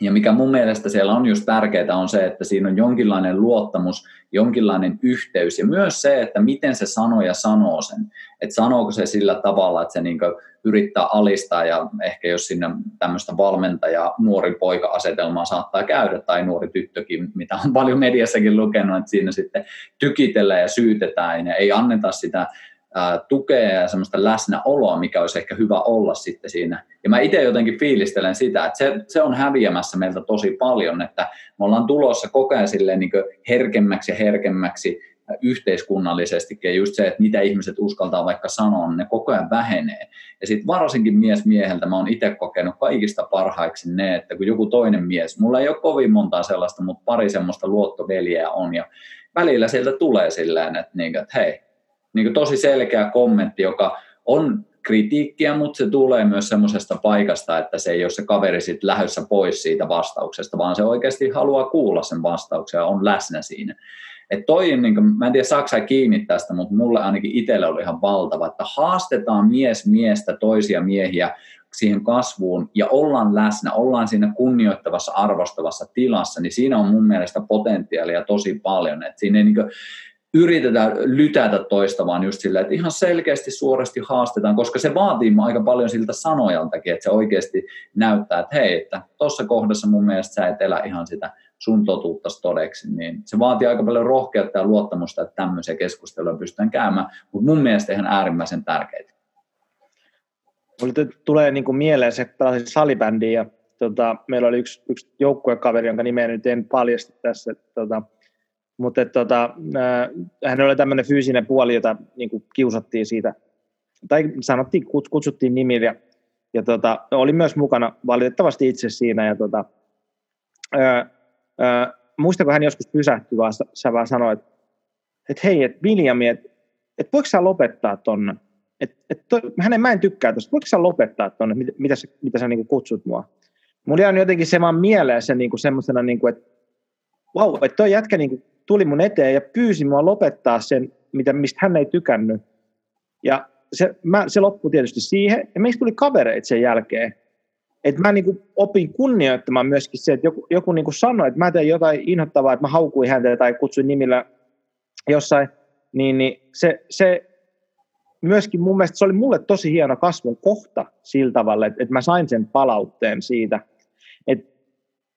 Ja mikä mun mielestä siellä on just tärkeää on se, että siinä on jonkinlainen luottamus, jonkinlainen yhteys ja myös se, että miten se sanoja sanoo sen. Että sanooko se sillä tavalla, että se niin yrittää alistaa ja ehkä jos sinne tämmöistä valmentajaa, nuori poika-asetelmaa saattaa käydä tai nuori tyttökin, mitä on paljon mediassakin lukenut, että siinä sitten tykitellään ja syytetään ja ei anneta sitä tukea ja semmoista läsnäoloa, mikä olisi ehkä hyvä olla sitten siinä. Ja mä itse jotenkin fiilistelen sitä, että se, se on häviämässä meiltä tosi paljon, että me ollaan tulossa koko ajan niin herkemmäksi ja herkemmäksi yhteiskunnallisesti, ja just se, että mitä ihmiset uskaltaa vaikka sanoa, niin ne koko ajan vähenee. Ja sitten varsinkin mies mieheltä mä oon itse kokenut kaikista parhaiksi ne, että kun joku toinen mies, mulla ei ole kovin montaa sellaista, mutta pari semmoista luottoveljeä on, ja välillä sieltä tulee silleen, että, niin, että hei, niin tosi selkeä kommentti, joka on kritiikkiä, mutta se tulee myös semmoisesta paikasta, että se ei ole se kaveri sitten lähdössä pois siitä vastauksesta, vaan se oikeasti haluaa kuulla sen vastauksen ja on läsnä siinä. Et toi, niin kuin, mä en tiedä saako kiinni tästä, mutta mulle ainakin itselle oli ihan valtava, että haastetaan mies miestä toisia miehiä siihen kasvuun ja ollaan läsnä, ollaan siinä kunnioittavassa, arvostavassa tilassa, niin siinä on mun mielestä potentiaalia tosi paljon. Et siinä ei niin kuin, yritetään lytätä toista, vaan just silleen, että ihan selkeästi suorasti haastetaan, koska se vaatii aika paljon siltä sanojaltakin, että se oikeasti näyttää, että hei, että tuossa kohdassa mun mielestä sä et elä ihan sitä sun totuutta todeksi, niin se vaatii aika paljon rohkeutta ja luottamusta, että tämmöisiä keskusteluja pystytään käymään, mutta mun mielestä ihan äärimmäisen tärkeitä. Mulle tulee niin kuin mieleen se, että salibändi ja tota, meillä oli yksi, yksi joukkuekaveri, jonka nimeä nyt en paljasta tässä, tota, mutta tota, hän oli tämmöinen fyysinen puoli, jota niin kuin kiusattiin siitä, tai sanottiin, kutsuttiin nimillä, ja, ja tota, oli myös mukana valitettavasti itse siinä. Ja tota, ää, ää, muistako hän joskus pysähtyi, vaan sä vaan sanoit, että et hei, että William, että et voiko sä lopettaa tonne? Et, et to, hänen mä en tykkää tuosta, voiko sä lopettaa tonne, mitä, mitä sä, mitä sä niin kutsut mua? mulla on jotenkin se vaan mieleen se niin semmoisena, niin että vau, wow, että toi jätkä niin kuin tuli mun eteen ja pyysi mua lopettaa sen, mitä, mistä hän ei tykännyt. Ja se, mä, se loppui tietysti siihen, ja meistä tuli kavereita sen jälkeen. Et mä kuin opin kunnioittamaan myöskin se, että joku, joku niin kuin sanoi, että mä teen jotain inhottavaa, että mä haukuin häntä tai kutsuin nimillä jossain, niin, niin se, se myöskin mun mielestä se oli mulle tosi hieno kasvun kohta sillä tavalla, että, että mä sain sen palautteen siitä, että,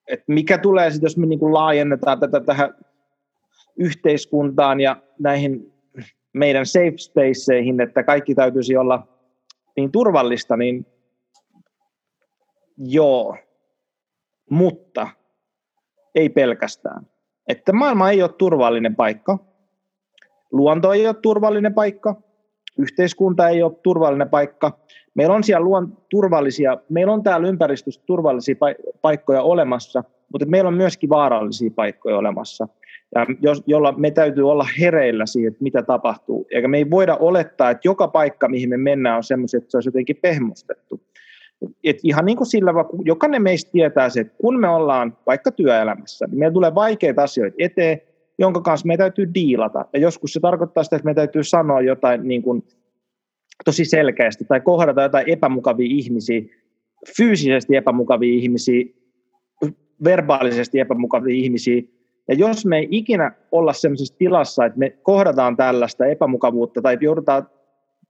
että mikä tulee sitten, jos me kuin laajennetaan tätä tähän yhteiskuntaan ja näihin meidän safe spaceihin, että kaikki täytyisi olla niin turvallista, niin joo, mutta ei pelkästään. Että maailma ei ole turvallinen paikka, luonto ei ole turvallinen paikka, yhteiskunta ei ole turvallinen paikka. Meillä on siellä luon turvallisia, meillä on täällä ympäristössä turvallisia paikkoja olemassa, mutta meillä on myöskin vaarallisia paikkoja olemassa ja jos, jolla me täytyy olla hereillä siihen, että mitä tapahtuu. Eikä me ei voida olettaa, että joka paikka, mihin me mennään, on semmoisia, että se olisi jotenkin pehmustettu. Et ihan niin kuin sillä, jokainen meistä tietää se, että kun me ollaan vaikka työelämässä, niin meillä tulee vaikeita asioita eteen, jonka kanssa me täytyy diilata. Ja joskus se tarkoittaa sitä, että me täytyy sanoa jotain niin kuin tosi selkeästi tai kohdata jotain epämukavia ihmisiä, fyysisesti epämukavia ihmisiä, verbaalisesti epämukavia ihmisiä, ja jos me ei ikinä olla sellaisessa tilassa, että me kohdataan tällaista epämukavuutta tai joudutaan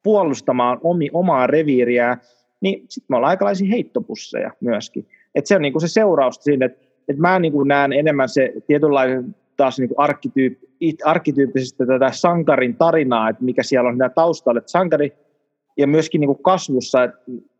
puolustamaan omi, omaa reviiriä, niin sitten me ollaan aikalaisia heittopusseja myöskin. Et se on niinku se seuraus siinä, että et mä niinku näen enemmän se tietynlainen taas niinku arkkityyp, arkkityyppisesti tätä sankarin tarinaa, että mikä siellä on taustalla, että sankari ja myöskin niinku kasvussa, että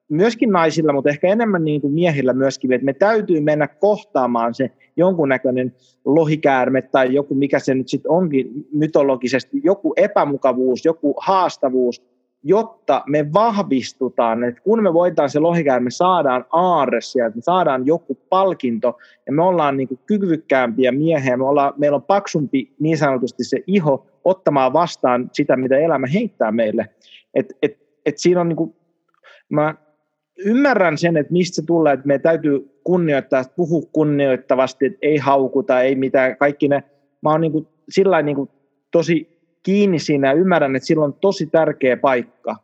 myöskin naisilla, mutta ehkä enemmän niin kuin miehillä myöskin, että me täytyy mennä kohtaamaan se jonkunnäköinen lohikäärme tai joku, mikä se nyt sitten onkin mytologisesti, joku epämukavuus, joku haastavuus, jotta me vahvistutaan, että kun me voidaan se lohikäärme, saadaan aarre sieltä, me saadaan joku palkinto ja me ollaan niin kyvykkäämpiä miehiä, me ollaan, meillä on paksumpi niin sanotusti se iho ottamaan vastaan sitä, mitä elämä heittää meille. Et, et, et siinä on niin kuin, mä ymmärrän sen, että mistä se tulee, että me täytyy kunnioittaa, puhua kunnioittavasti, että ei haukuta, ei mitään, kaikki ne, mä oon niin kuin, sillä niin kuin tosi kiinni siinä ja ymmärrän, että sillä on tosi tärkeä paikka,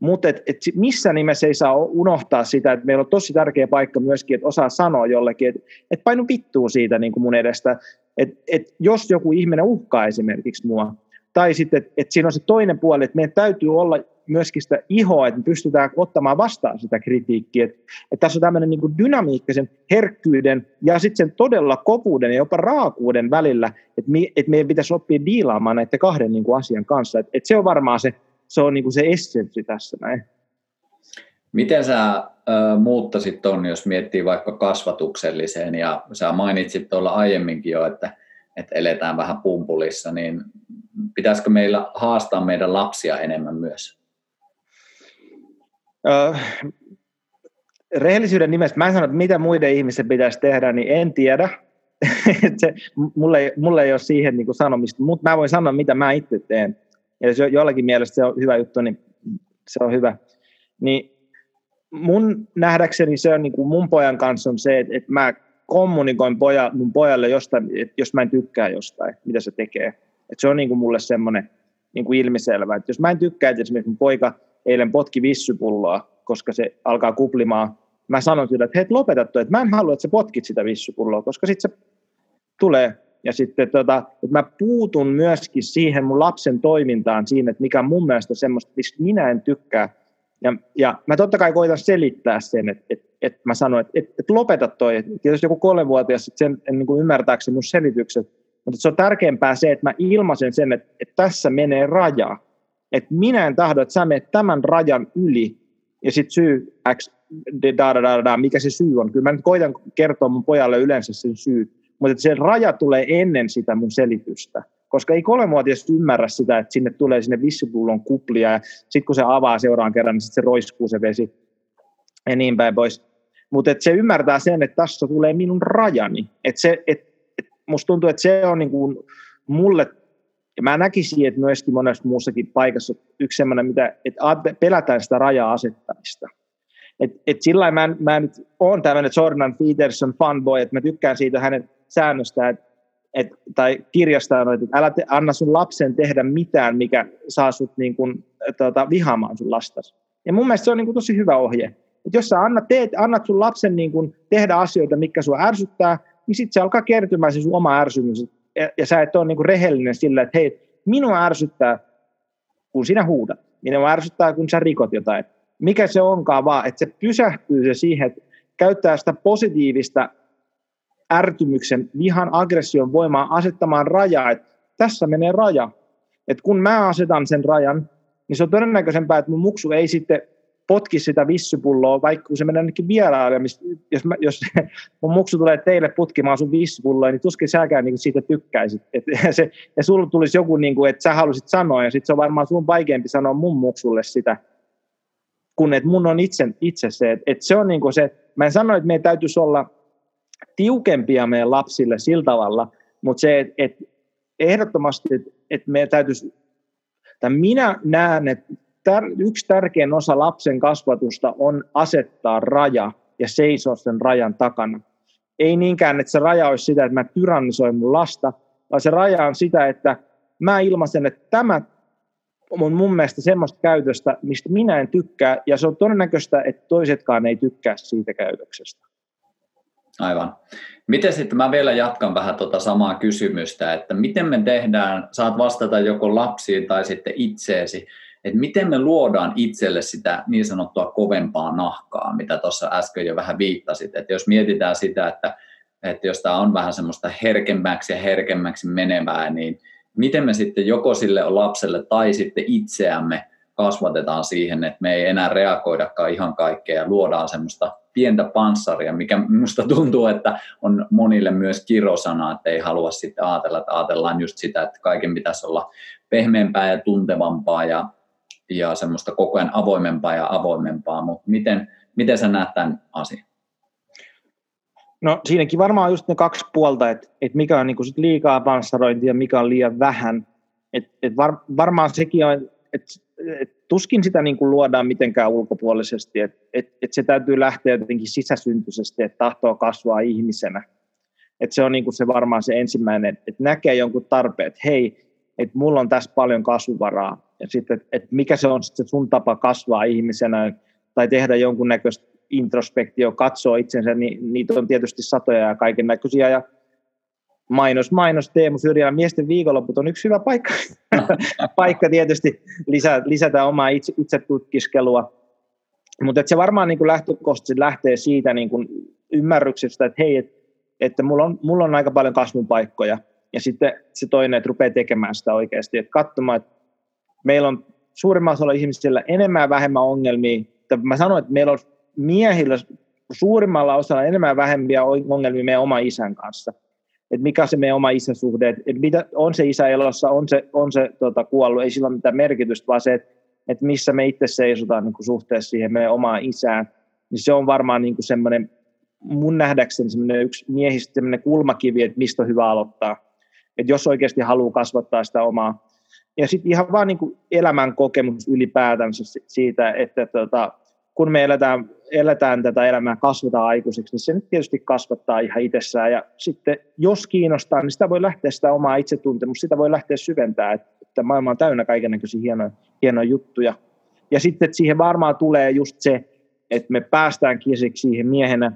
mutta et, et missä nimessä ei saa unohtaa sitä, että meillä on tosi tärkeä paikka myöskin, että osaa sanoa jollekin, että et painu vittuun siitä niin kuin mun edestä, että et jos joku ihminen uhkaa esimerkiksi mua, tai sitten, että et siinä on se toinen puoli, että meidän täytyy olla myöskin sitä ihoa, että me pystytään ottamaan vastaan sitä kritiikkiä. Että, että tässä on tämmöinen niin dynamiikka sen herkkyyden ja sitten sen todella kovuuden ja jopa raakuuden välillä, että, me, että meidän pitäisi oppia diilaamaan näiden kahden niin kuin asian kanssa. Että, että se on varmaan se, se, on niin kuin se essenssi tässä näin. Miten sä ö, muuttasit tuon, jos miettii vaikka kasvatukselliseen, ja sä mainitsit tuolla aiemminkin jo, että, että eletään vähän pumpulissa, niin pitäisikö meillä haastaa meidän lapsia enemmän myös? Rehellisyyden nimessä, mä en sano, että mitä muiden ihmisten pitäisi tehdä, niin en tiedä. se, mulle, ei, mulle ei ole siihen niin kuin sanomista, mutta mä voin sanoa, mitä mä itse teen. Ja jos jollakin mielestä se on hyvä juttu, niin se on hyvä. Niin mun nähdäkseni se on niin kuin mun pojan kanssa on se, että, että mä kommunikoin poja, mun pojalle jostain, että jos mä en tykkää jostain, mitä se tekee. Että se on niin kuin mulle semmoinen niin kuin ilmiselvä. Että jos mä en tykkää, että esimerkiksi mun poika eilen potki vissypulloa, koska se alkaa kuplimaan. Mä sanon sille, että hei, lopeta toi, että mä en halua, että sä potkit sitä vissypulloa, koska sitten se tulee. Ja sitten tota, että mä puutun myöskin siihen mun lapsen toimintaan siinä, että mikä mun mielestä semmoista, mistä minä en tykkää. Ja, ja mä totta kai koitan selittää sen, että, että, että mä sanon, että, että, että lopeta toi. Että jos joku kolmenvuotias sen niin kuin ymmärtääkseni mun selitykset, mutta se on tärkeämpää se, että mä ilmaisen sen, että, että tässä menee raja että minä en tahdo, että sä menet tämän rajan yli, ja sitten syy X, da, da, da, da, mikä se syy on. Kyllä mä nyt koitan kertoa mun pojalle yleensä sen syy, mutta se raja tulee ennen sitä mun selitystä. Koska ei kolmevuotias ymmärrä sitä, että sinne tulee sinne vissipullon kuplia, ja sitten kun se avaa seuraan kerran, niin sitten se roiskuu se vesi, ja niin päin pois. Mutta se ymmärtää sen, että tässä tulee minun rajani. Et se, et, et musta tuntuu, että se on niin kuin mulle ja mä näkisin, että myöskin monessa muussakin paikassa yksi sellainen, mitä, että pelätään sitä rajaa asettamista. Et, et sillä mä, mä nyt olen tämmöinen Jordan Peterson fanboy, että mä tykkään siitä hänen säännöstä, että et, tai kirjasta, että älä te, anna sun lapsen tehdä mitään, mikä saa sut niin kun, tota, vihaamaan sun lastas. Ja mun mielestä se on niin kun, tosi hyvä ohje. Et jos sä annat, teet, annat sun lapsen niin kun, tehdä asioita, mikä sua ärsyttää, niin sitten se alkaa kertymään se sun oma ärsytys. Ja, ja sä et ole niin rehellinen sillä, että hei, minua ärsyttää, kun sinä huudat. Minua ärsyttää, kun sä rikot jotain. Mikä se onkaan vaan, että se pysähtyy se siihen, että käyttää sitä positiivista ärtymyksen, vihan, aggression voimaa asettamaan rajaa, että tässä menee raja. Että kun mä asetan sen rajan, niin se on todennäköisempää, että mun muksu ei sitten potki sitä vissypulloa, vaikka kun se menee ainakin vieraille, jos, mä, jos mun muksu tulee teille putkimaan sun vissypulloa, niin tuskin säkään niin siitä tykkäisit. Et se, ja sulla tulisi joku, niin kuin, että sä halusit sanoa, ja sitten se on varmaan sun vaikeampi sanoa mun muksulle sitä, kun että mun on itse, itse se, että, että se on niin kuin se, mä en sano, että meidän täytyisi olla tiukempia meidän lapsille sillä tavalla, mutta se, että, että ehdottomasti, että, että meidän täytyisi, tai minä näen, että tär, yksi tärkein osa lapsen kasvatusta on asettaa raja ja seisoa sen rajan takana. Ei niinkään, että se raja olisi sitä, että mä tyrannisoin mun lasta, vaan se raja on sitä, että mä ilmaisen, että tämä on mun mielestä semmoista käytöstä, mistä minä en tykkää, ja se on todennäköistä, että toisetkaan ei tykkää siitä käytöksestä. Aivan. Miten sitten, mä vielä jatkan vähän tuota samaa kysymystä, että miten me tehdään, saat vastata joko lapsiin tai sitten itseesi, että miten me luodaan itselle sitä niin sanottua kovempaa nahkaa, mitä tuossa äsken jo vähän viittasit, että jos mietitään sitä, että, että jos tämä on vähän semmoista herkemmäksi ja herkemmäksi menevää, niin miten me sitten joko sille lapselle tai sitten itseämme kasvatetaan siihen, että me ei enää reagoidakaan ihan kaikkea ja luodaan semmoista pientä panssaria, mikä minusta tuntuu, että on monille myös kirosana, että ei halua sitten ajatella, että ajatellaan just sitä, että kaiken pitäisi olla pehmeämpää ja tuntevampaa ja ja semmoista koko ajan avoimempaa ja avoimempaa, mutta miten, miten sä näet tämän asian? No siinäkin varmaan just ne kaksi puolta, että, että mikä on niin sit liikaa panssarointia ja mikä on liian vähän. Et, et var, varmaan sekin on, että et tuskin sitä niin kuin luodaan mitenkään ulkopuolisesti, että et, et se täytyy lähteä jotenkin sisäsyntyisesti, että tahtoo kasvaa ihmisenä. Et se on niin kuin se varmaan se ensimmäinen, että näkee jonkun tarpeen, että hei, että mulla on tässä paljon kasvuvaraa, ja sitten, että mikä se on sitten sun tapa kasvaa ihmisenä tai tehdä jonkunnäköistä introspektio, katsoa itsensä, niin niitä on tietysti satoja ja kaiken näköisiä. Ja mainos, mainos, Teemu Syrjälä, miesten viikonloput on yksi hyvä paikka. paikka tietysti lisä, lisätä omaa itse, itsetutkiskelua. Mutta se varmaan niin lähtökohtaisesti lähtee siitä niin kuin ymmärryksestä, että hei, et, että mulla on, mulla on aika paljon kasvun paikkoja. Ja sitten se toinen, että rupeaa tekemään sitä oikeasti, että katsomaan, että meillä on suurimmassa osalla ihmisillä enemmän ja vähemmän ongelmia. Mä sanoin, että meillä on miehillä suurimmalla osalla enemmän ja vähempiä ongelmia meidän oma isän kanssa. Et mikä se meidän oma isäsuhde, että et mitä, on se isä elossa, on se, on se tota, kuollut, ei sillä ole mitään merkitystä, vaan se, että et missä me itse seisotaan niin kuin suhteessa siihen meidän omaan isään, niin se on varmaan niin kuin semmoinen, mun nähdäkseni semmoinen yksi miehistä kulmakivi, että mistä on hyvä aloittaa. Että jos oikeasti haluaa kasvattaa sitä omaa ja sitten ihan vaan niin elämän kokemus ylipäätänsä siitä, että tota, kun me eletään, eletään tätä elämää, kasvataan aikuiseksi, niin se nyt tietysti kasvattaa ihan itsessään. Ja sitten jos kiinnostaa, niin sitä voi lähteä sitä omaa itsetuntemusta, sitä voi lähteä syventämään, että maailma on täynnä kaikenlaisia hienoja, hienoja juttuja. Ja sitten että siihen varmaan tulee just se, että me päästään kisiksi siihen miehenä.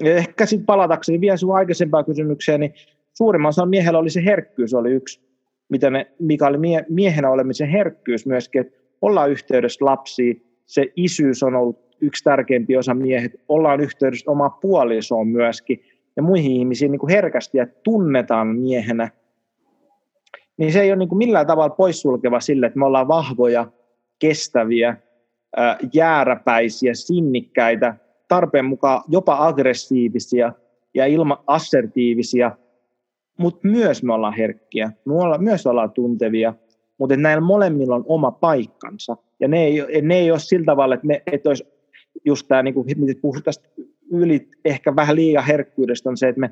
Ja ehkä sitten palatakseni vielä sun aikaisempaan kysymykseen, niin suurimman osan miehellä oli se herkkyys, oli yksi mitä ne, mikä oli mie, miehenä olemisen herkkyys myöskin, että ollaan yhteydessä lapsiin, se isyys on ollut yksi tärkeimpi osa miehet, ollaan yhteydessä oma puolisoon myöskin ja muihin ihmisiin niin kuin herkästi ja tunnetaan miehenä, niin se ei ole niin kuin millään tavalla poissulkeva sille, että me ollaan vahvoja, kestäviä, jääräpäisiä, sinnikkäitä, tarpeen mukaan jopa aggressiivisia ja ilma assertiivisia – mutta myös me ollaan herkkiä, me ollaan, myös ollaan tuntevia, mutta näillä molemmilla on oma paikkansa. Ja ne ei, ne ei ole sillä tavalla, että, me, että olisi just tämä, niin kuin, mitä puhutaan yli, ehkä vähän liian herkkyydestä, on se, että, me,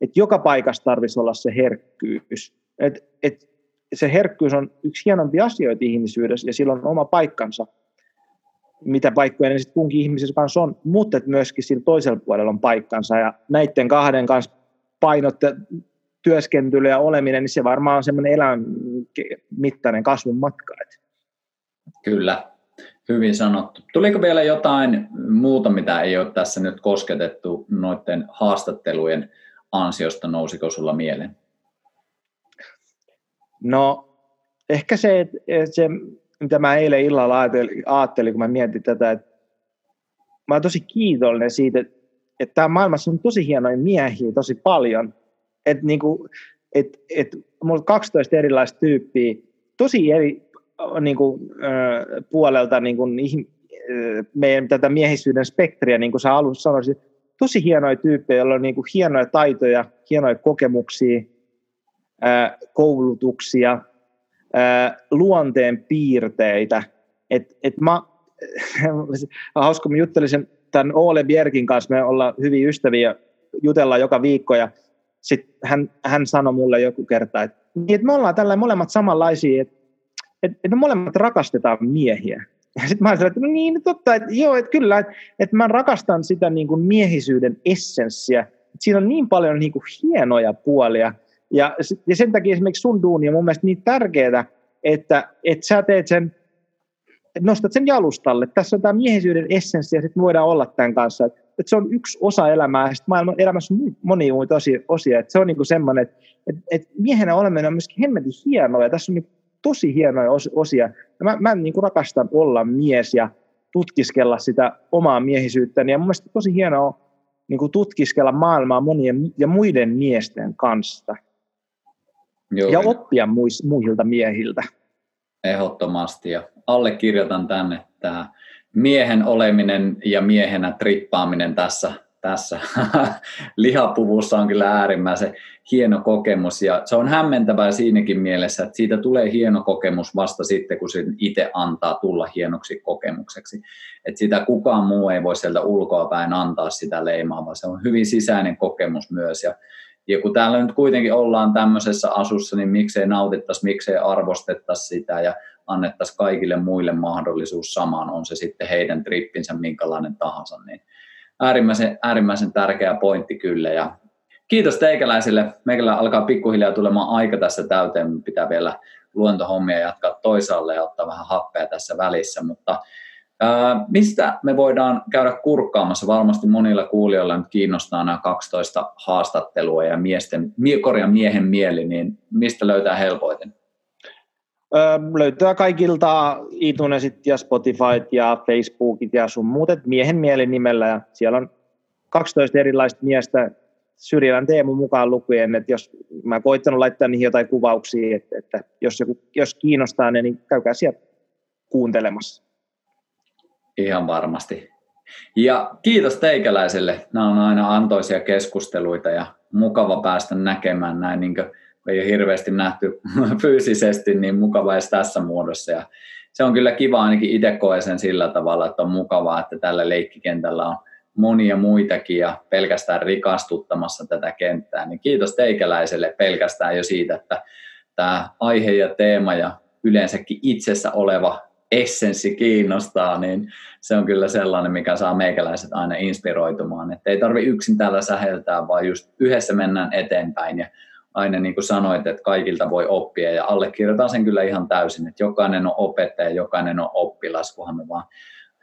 että joka paikassa tarvitsisi olla se herkkyys. Et, et se herkkyys on yksi hienompia asioita ihmisyydessä, ja sillä on oma paikkansa. mitä paikkoja ne sitten kunkin ihmisen kanssa on, mutta myöskin sillä toisella puolella on paikkansa ja näiden kahden kanssa painot työskentely ja oleminen, niin se varmaan on semmoinen elämän mittainen kasvun matka. Kyllä, hyvin sanottu. Tuliko vielä jotain muuta, mitä ei ole tässä nyt kosketettu noiden haastattelujen ansiosta, nousiko sulla mieleen? No ehkä se, että se mitä mä eilen illalla ajattelin, kun mä mietin tätä, että mä oon tosi kiitollinen siitä, että, että tämä maailmassa on tosi hienoja miehiä tosi paljon. Että niinku, et, et, mulla on 12 erilaista tyyppiä, tosi eri niin kuin, äh, puolelta niin kuin, äh, meidän tätä miehisyyden spektriä, niin kuin sä alussa sanoisit, tosi hienoja tyyppejä, joilla on niin kuin, hienoja taitoja, hienoja kokemuksia, äh, koulutuksia, luonteen piirteitä. Et, et mä, hauska, mä juttelin tämän Ole Bjerkin kanssa, me ollaan hyvin ystäviä, jutellaan joka viikko, ja sit hän, hän sanoi mulle joku kerta, että, niin, että me ollaan tällä molemmat samanlaisia, että, että, me molemmat rakastetaan miehiä. Ja sitten mä ajattelin, että no niin, totta, että joo, että kyllä, että, että mä rakastan sitä niin kuin miehisyyden essenssiä. Että siinä on niin paljon niin kuin hienoja puolia, ja, ja sen takia esimerkiksi sun duuni on mun mielestä niin tärkeää, että, että sä teet sen, nostat sen jalustalle. Tässä on tämä miehisyyden essenssi ja sitten voidaan olla tämän kanssa. Että, että se on yksi osa elämää ja sitten maailman elämässä on monia muita osia. osia. Että se on niin semmoinen, että, että, että miehenä oleminen on myöskin hemmetin hienoa ja tässä on niin tosi hienoja osia. Ja mä, mä niin rakastan olla mies ja tutkiskella sitä omaa miehisyyttäni ja mun mielestä tosi hienoa niin tutkiskella maailmaa monien ja muiden miesten kanssa. Joo, ja oppia muis, muilta miehiltä. Ehdottomasti ja allekirjoitan tänne tämä miehen oleminen ja miehenä trippaaminen tässä, tässä lihapuvussa on kyllä äärimmäisen hieno kokemus. Ja se on hämmentävää siinäkin mielessä, että siitä tulee hieno kokemus vasta sitten, kun se itse antaa tulla hienoksi kokemukseksi. Että sitä kukaan muu ei voi sieltä ulkoa päin antaa sitä leimaa, vaan se on hyvin sisäinen kokemus myös. Ja ja kun täällä nyt kuitenkin ollaan tämmöisessä asussa, niin miksei nautittaisi, miksei arvostettaisi sitä. Ja annettaisiin kaikille muille mahdollisuus samaan, on se sitten heidän trippinsä minkälainen tahansa. Niin äärimmäisen, äärimmäisen tärkeä pointti kyllä. Ja kiitos teikäläisille. Meillä alkaa pikkuhiljaa tulemaan aika tässä täyteen. Pitää vielä luontohommia jatkaa toisaalle ja ottaa vähän happea tässä välissä, mutta Mistä me voidaan käydä kurkkaamassa? Varmasti monilla kuulijoilla nyt kiinnostaa nämä 12 haastattelua ja miesten, korjan miehen mieli, niin mistä löytää helpoiten? Löytää kaikilta iTunesit ja Spotifyt ja Facebookit ja sun muut, miehen mielen nimellä ja siellä on 12 erilaista miestä Syrjälän Teemu mukaan lukien, että jos mä koittanut laittaa niihin jotain kuvauksia, että, että jos, joku, jos kiinnostaa ne, niin käykää sieltä kuuntelemassa. Ihan varmasti. Ja kiitos teikäläiselle. Nämä on aina antoisia keskusteluita ja mukava päästä näkemään näin, niin ei ole hirveästi nähty fyysisesti, niin mukava edes tässä muodossa. Ja se on kyllä kiva, ainakin itse koen sen sillä tavalla, että on mukavaa, että tällä leikkikentällä on monia muitakin ja pelkästään rikastuttamassa tätä kenttää. Niin kiitos teikäläiselle pelkästään jo siitä, että tämä aihe ja teema ja yleensäkin itsessä oleva essenssi kiinnostaa, niin se on kyllä sellainen, mikä saa meikäläiset aina inspiroitumaan. Että ei tarvi yksin täällä säheltää, vaan just yhdessä mennään eteenpäin. Ja aina niin kuin sanoit, että kaikilta voi oppia ja allekirjoitan sen kyllä ihan täysin, että jokainen on opettaja, jokainen on oppilas, kunhan me vaan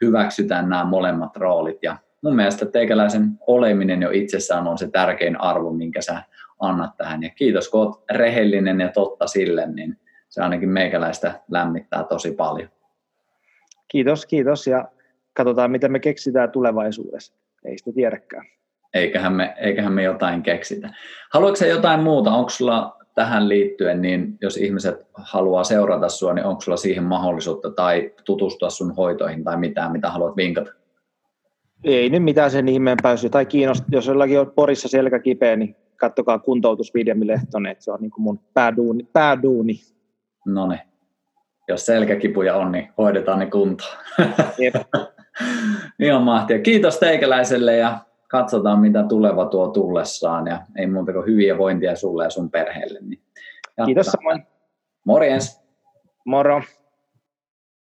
hyväksytään nämä molemmat roolit. Ja mun mielestä teikäläisen oleminen jo itsessään on se tärkein arvo, minkä sä annat tähän. Ja kiitos, kun oot rehellinen ja totta sille, niin se ainakin meikäläistä lämmittää tosi paljon. Kiitos, kiitos ja katsotaan, mitä me keksitään tulevaisuudessa. Ei sitä tiedäkään. Eiköhän me, eiköhän me jotain keksitä. Haluatko jotain muuta? Onko sulla tähän liittyen, niin jos ihmiset haluaa seurata sinua, niin onko sulla siihen mahdollisuutta tai tutustua sun hoitoihin tai mitään, mitä haluat vinkata? Ei nyt mitään sen ihmeempää. Jos jotain kiinnostaa, jos jollakin on Porissa selkä kipeä, niin kattokaa kuntoutus Viljami Lehtonen, että se on niin kuin mun pääduuni. pääduuni. No niin jos selkäkipuja on, niin hoidetaan ne kuntoon. Ihan mahtia. Kiitos teikäläiselle ja katsotaan, mitä tuleva tuo tullessaan. Ja ei muuta kuin hyviä vointia sulle ja sun perheelle. Niin Kiitos samoin. Morjens. Moro.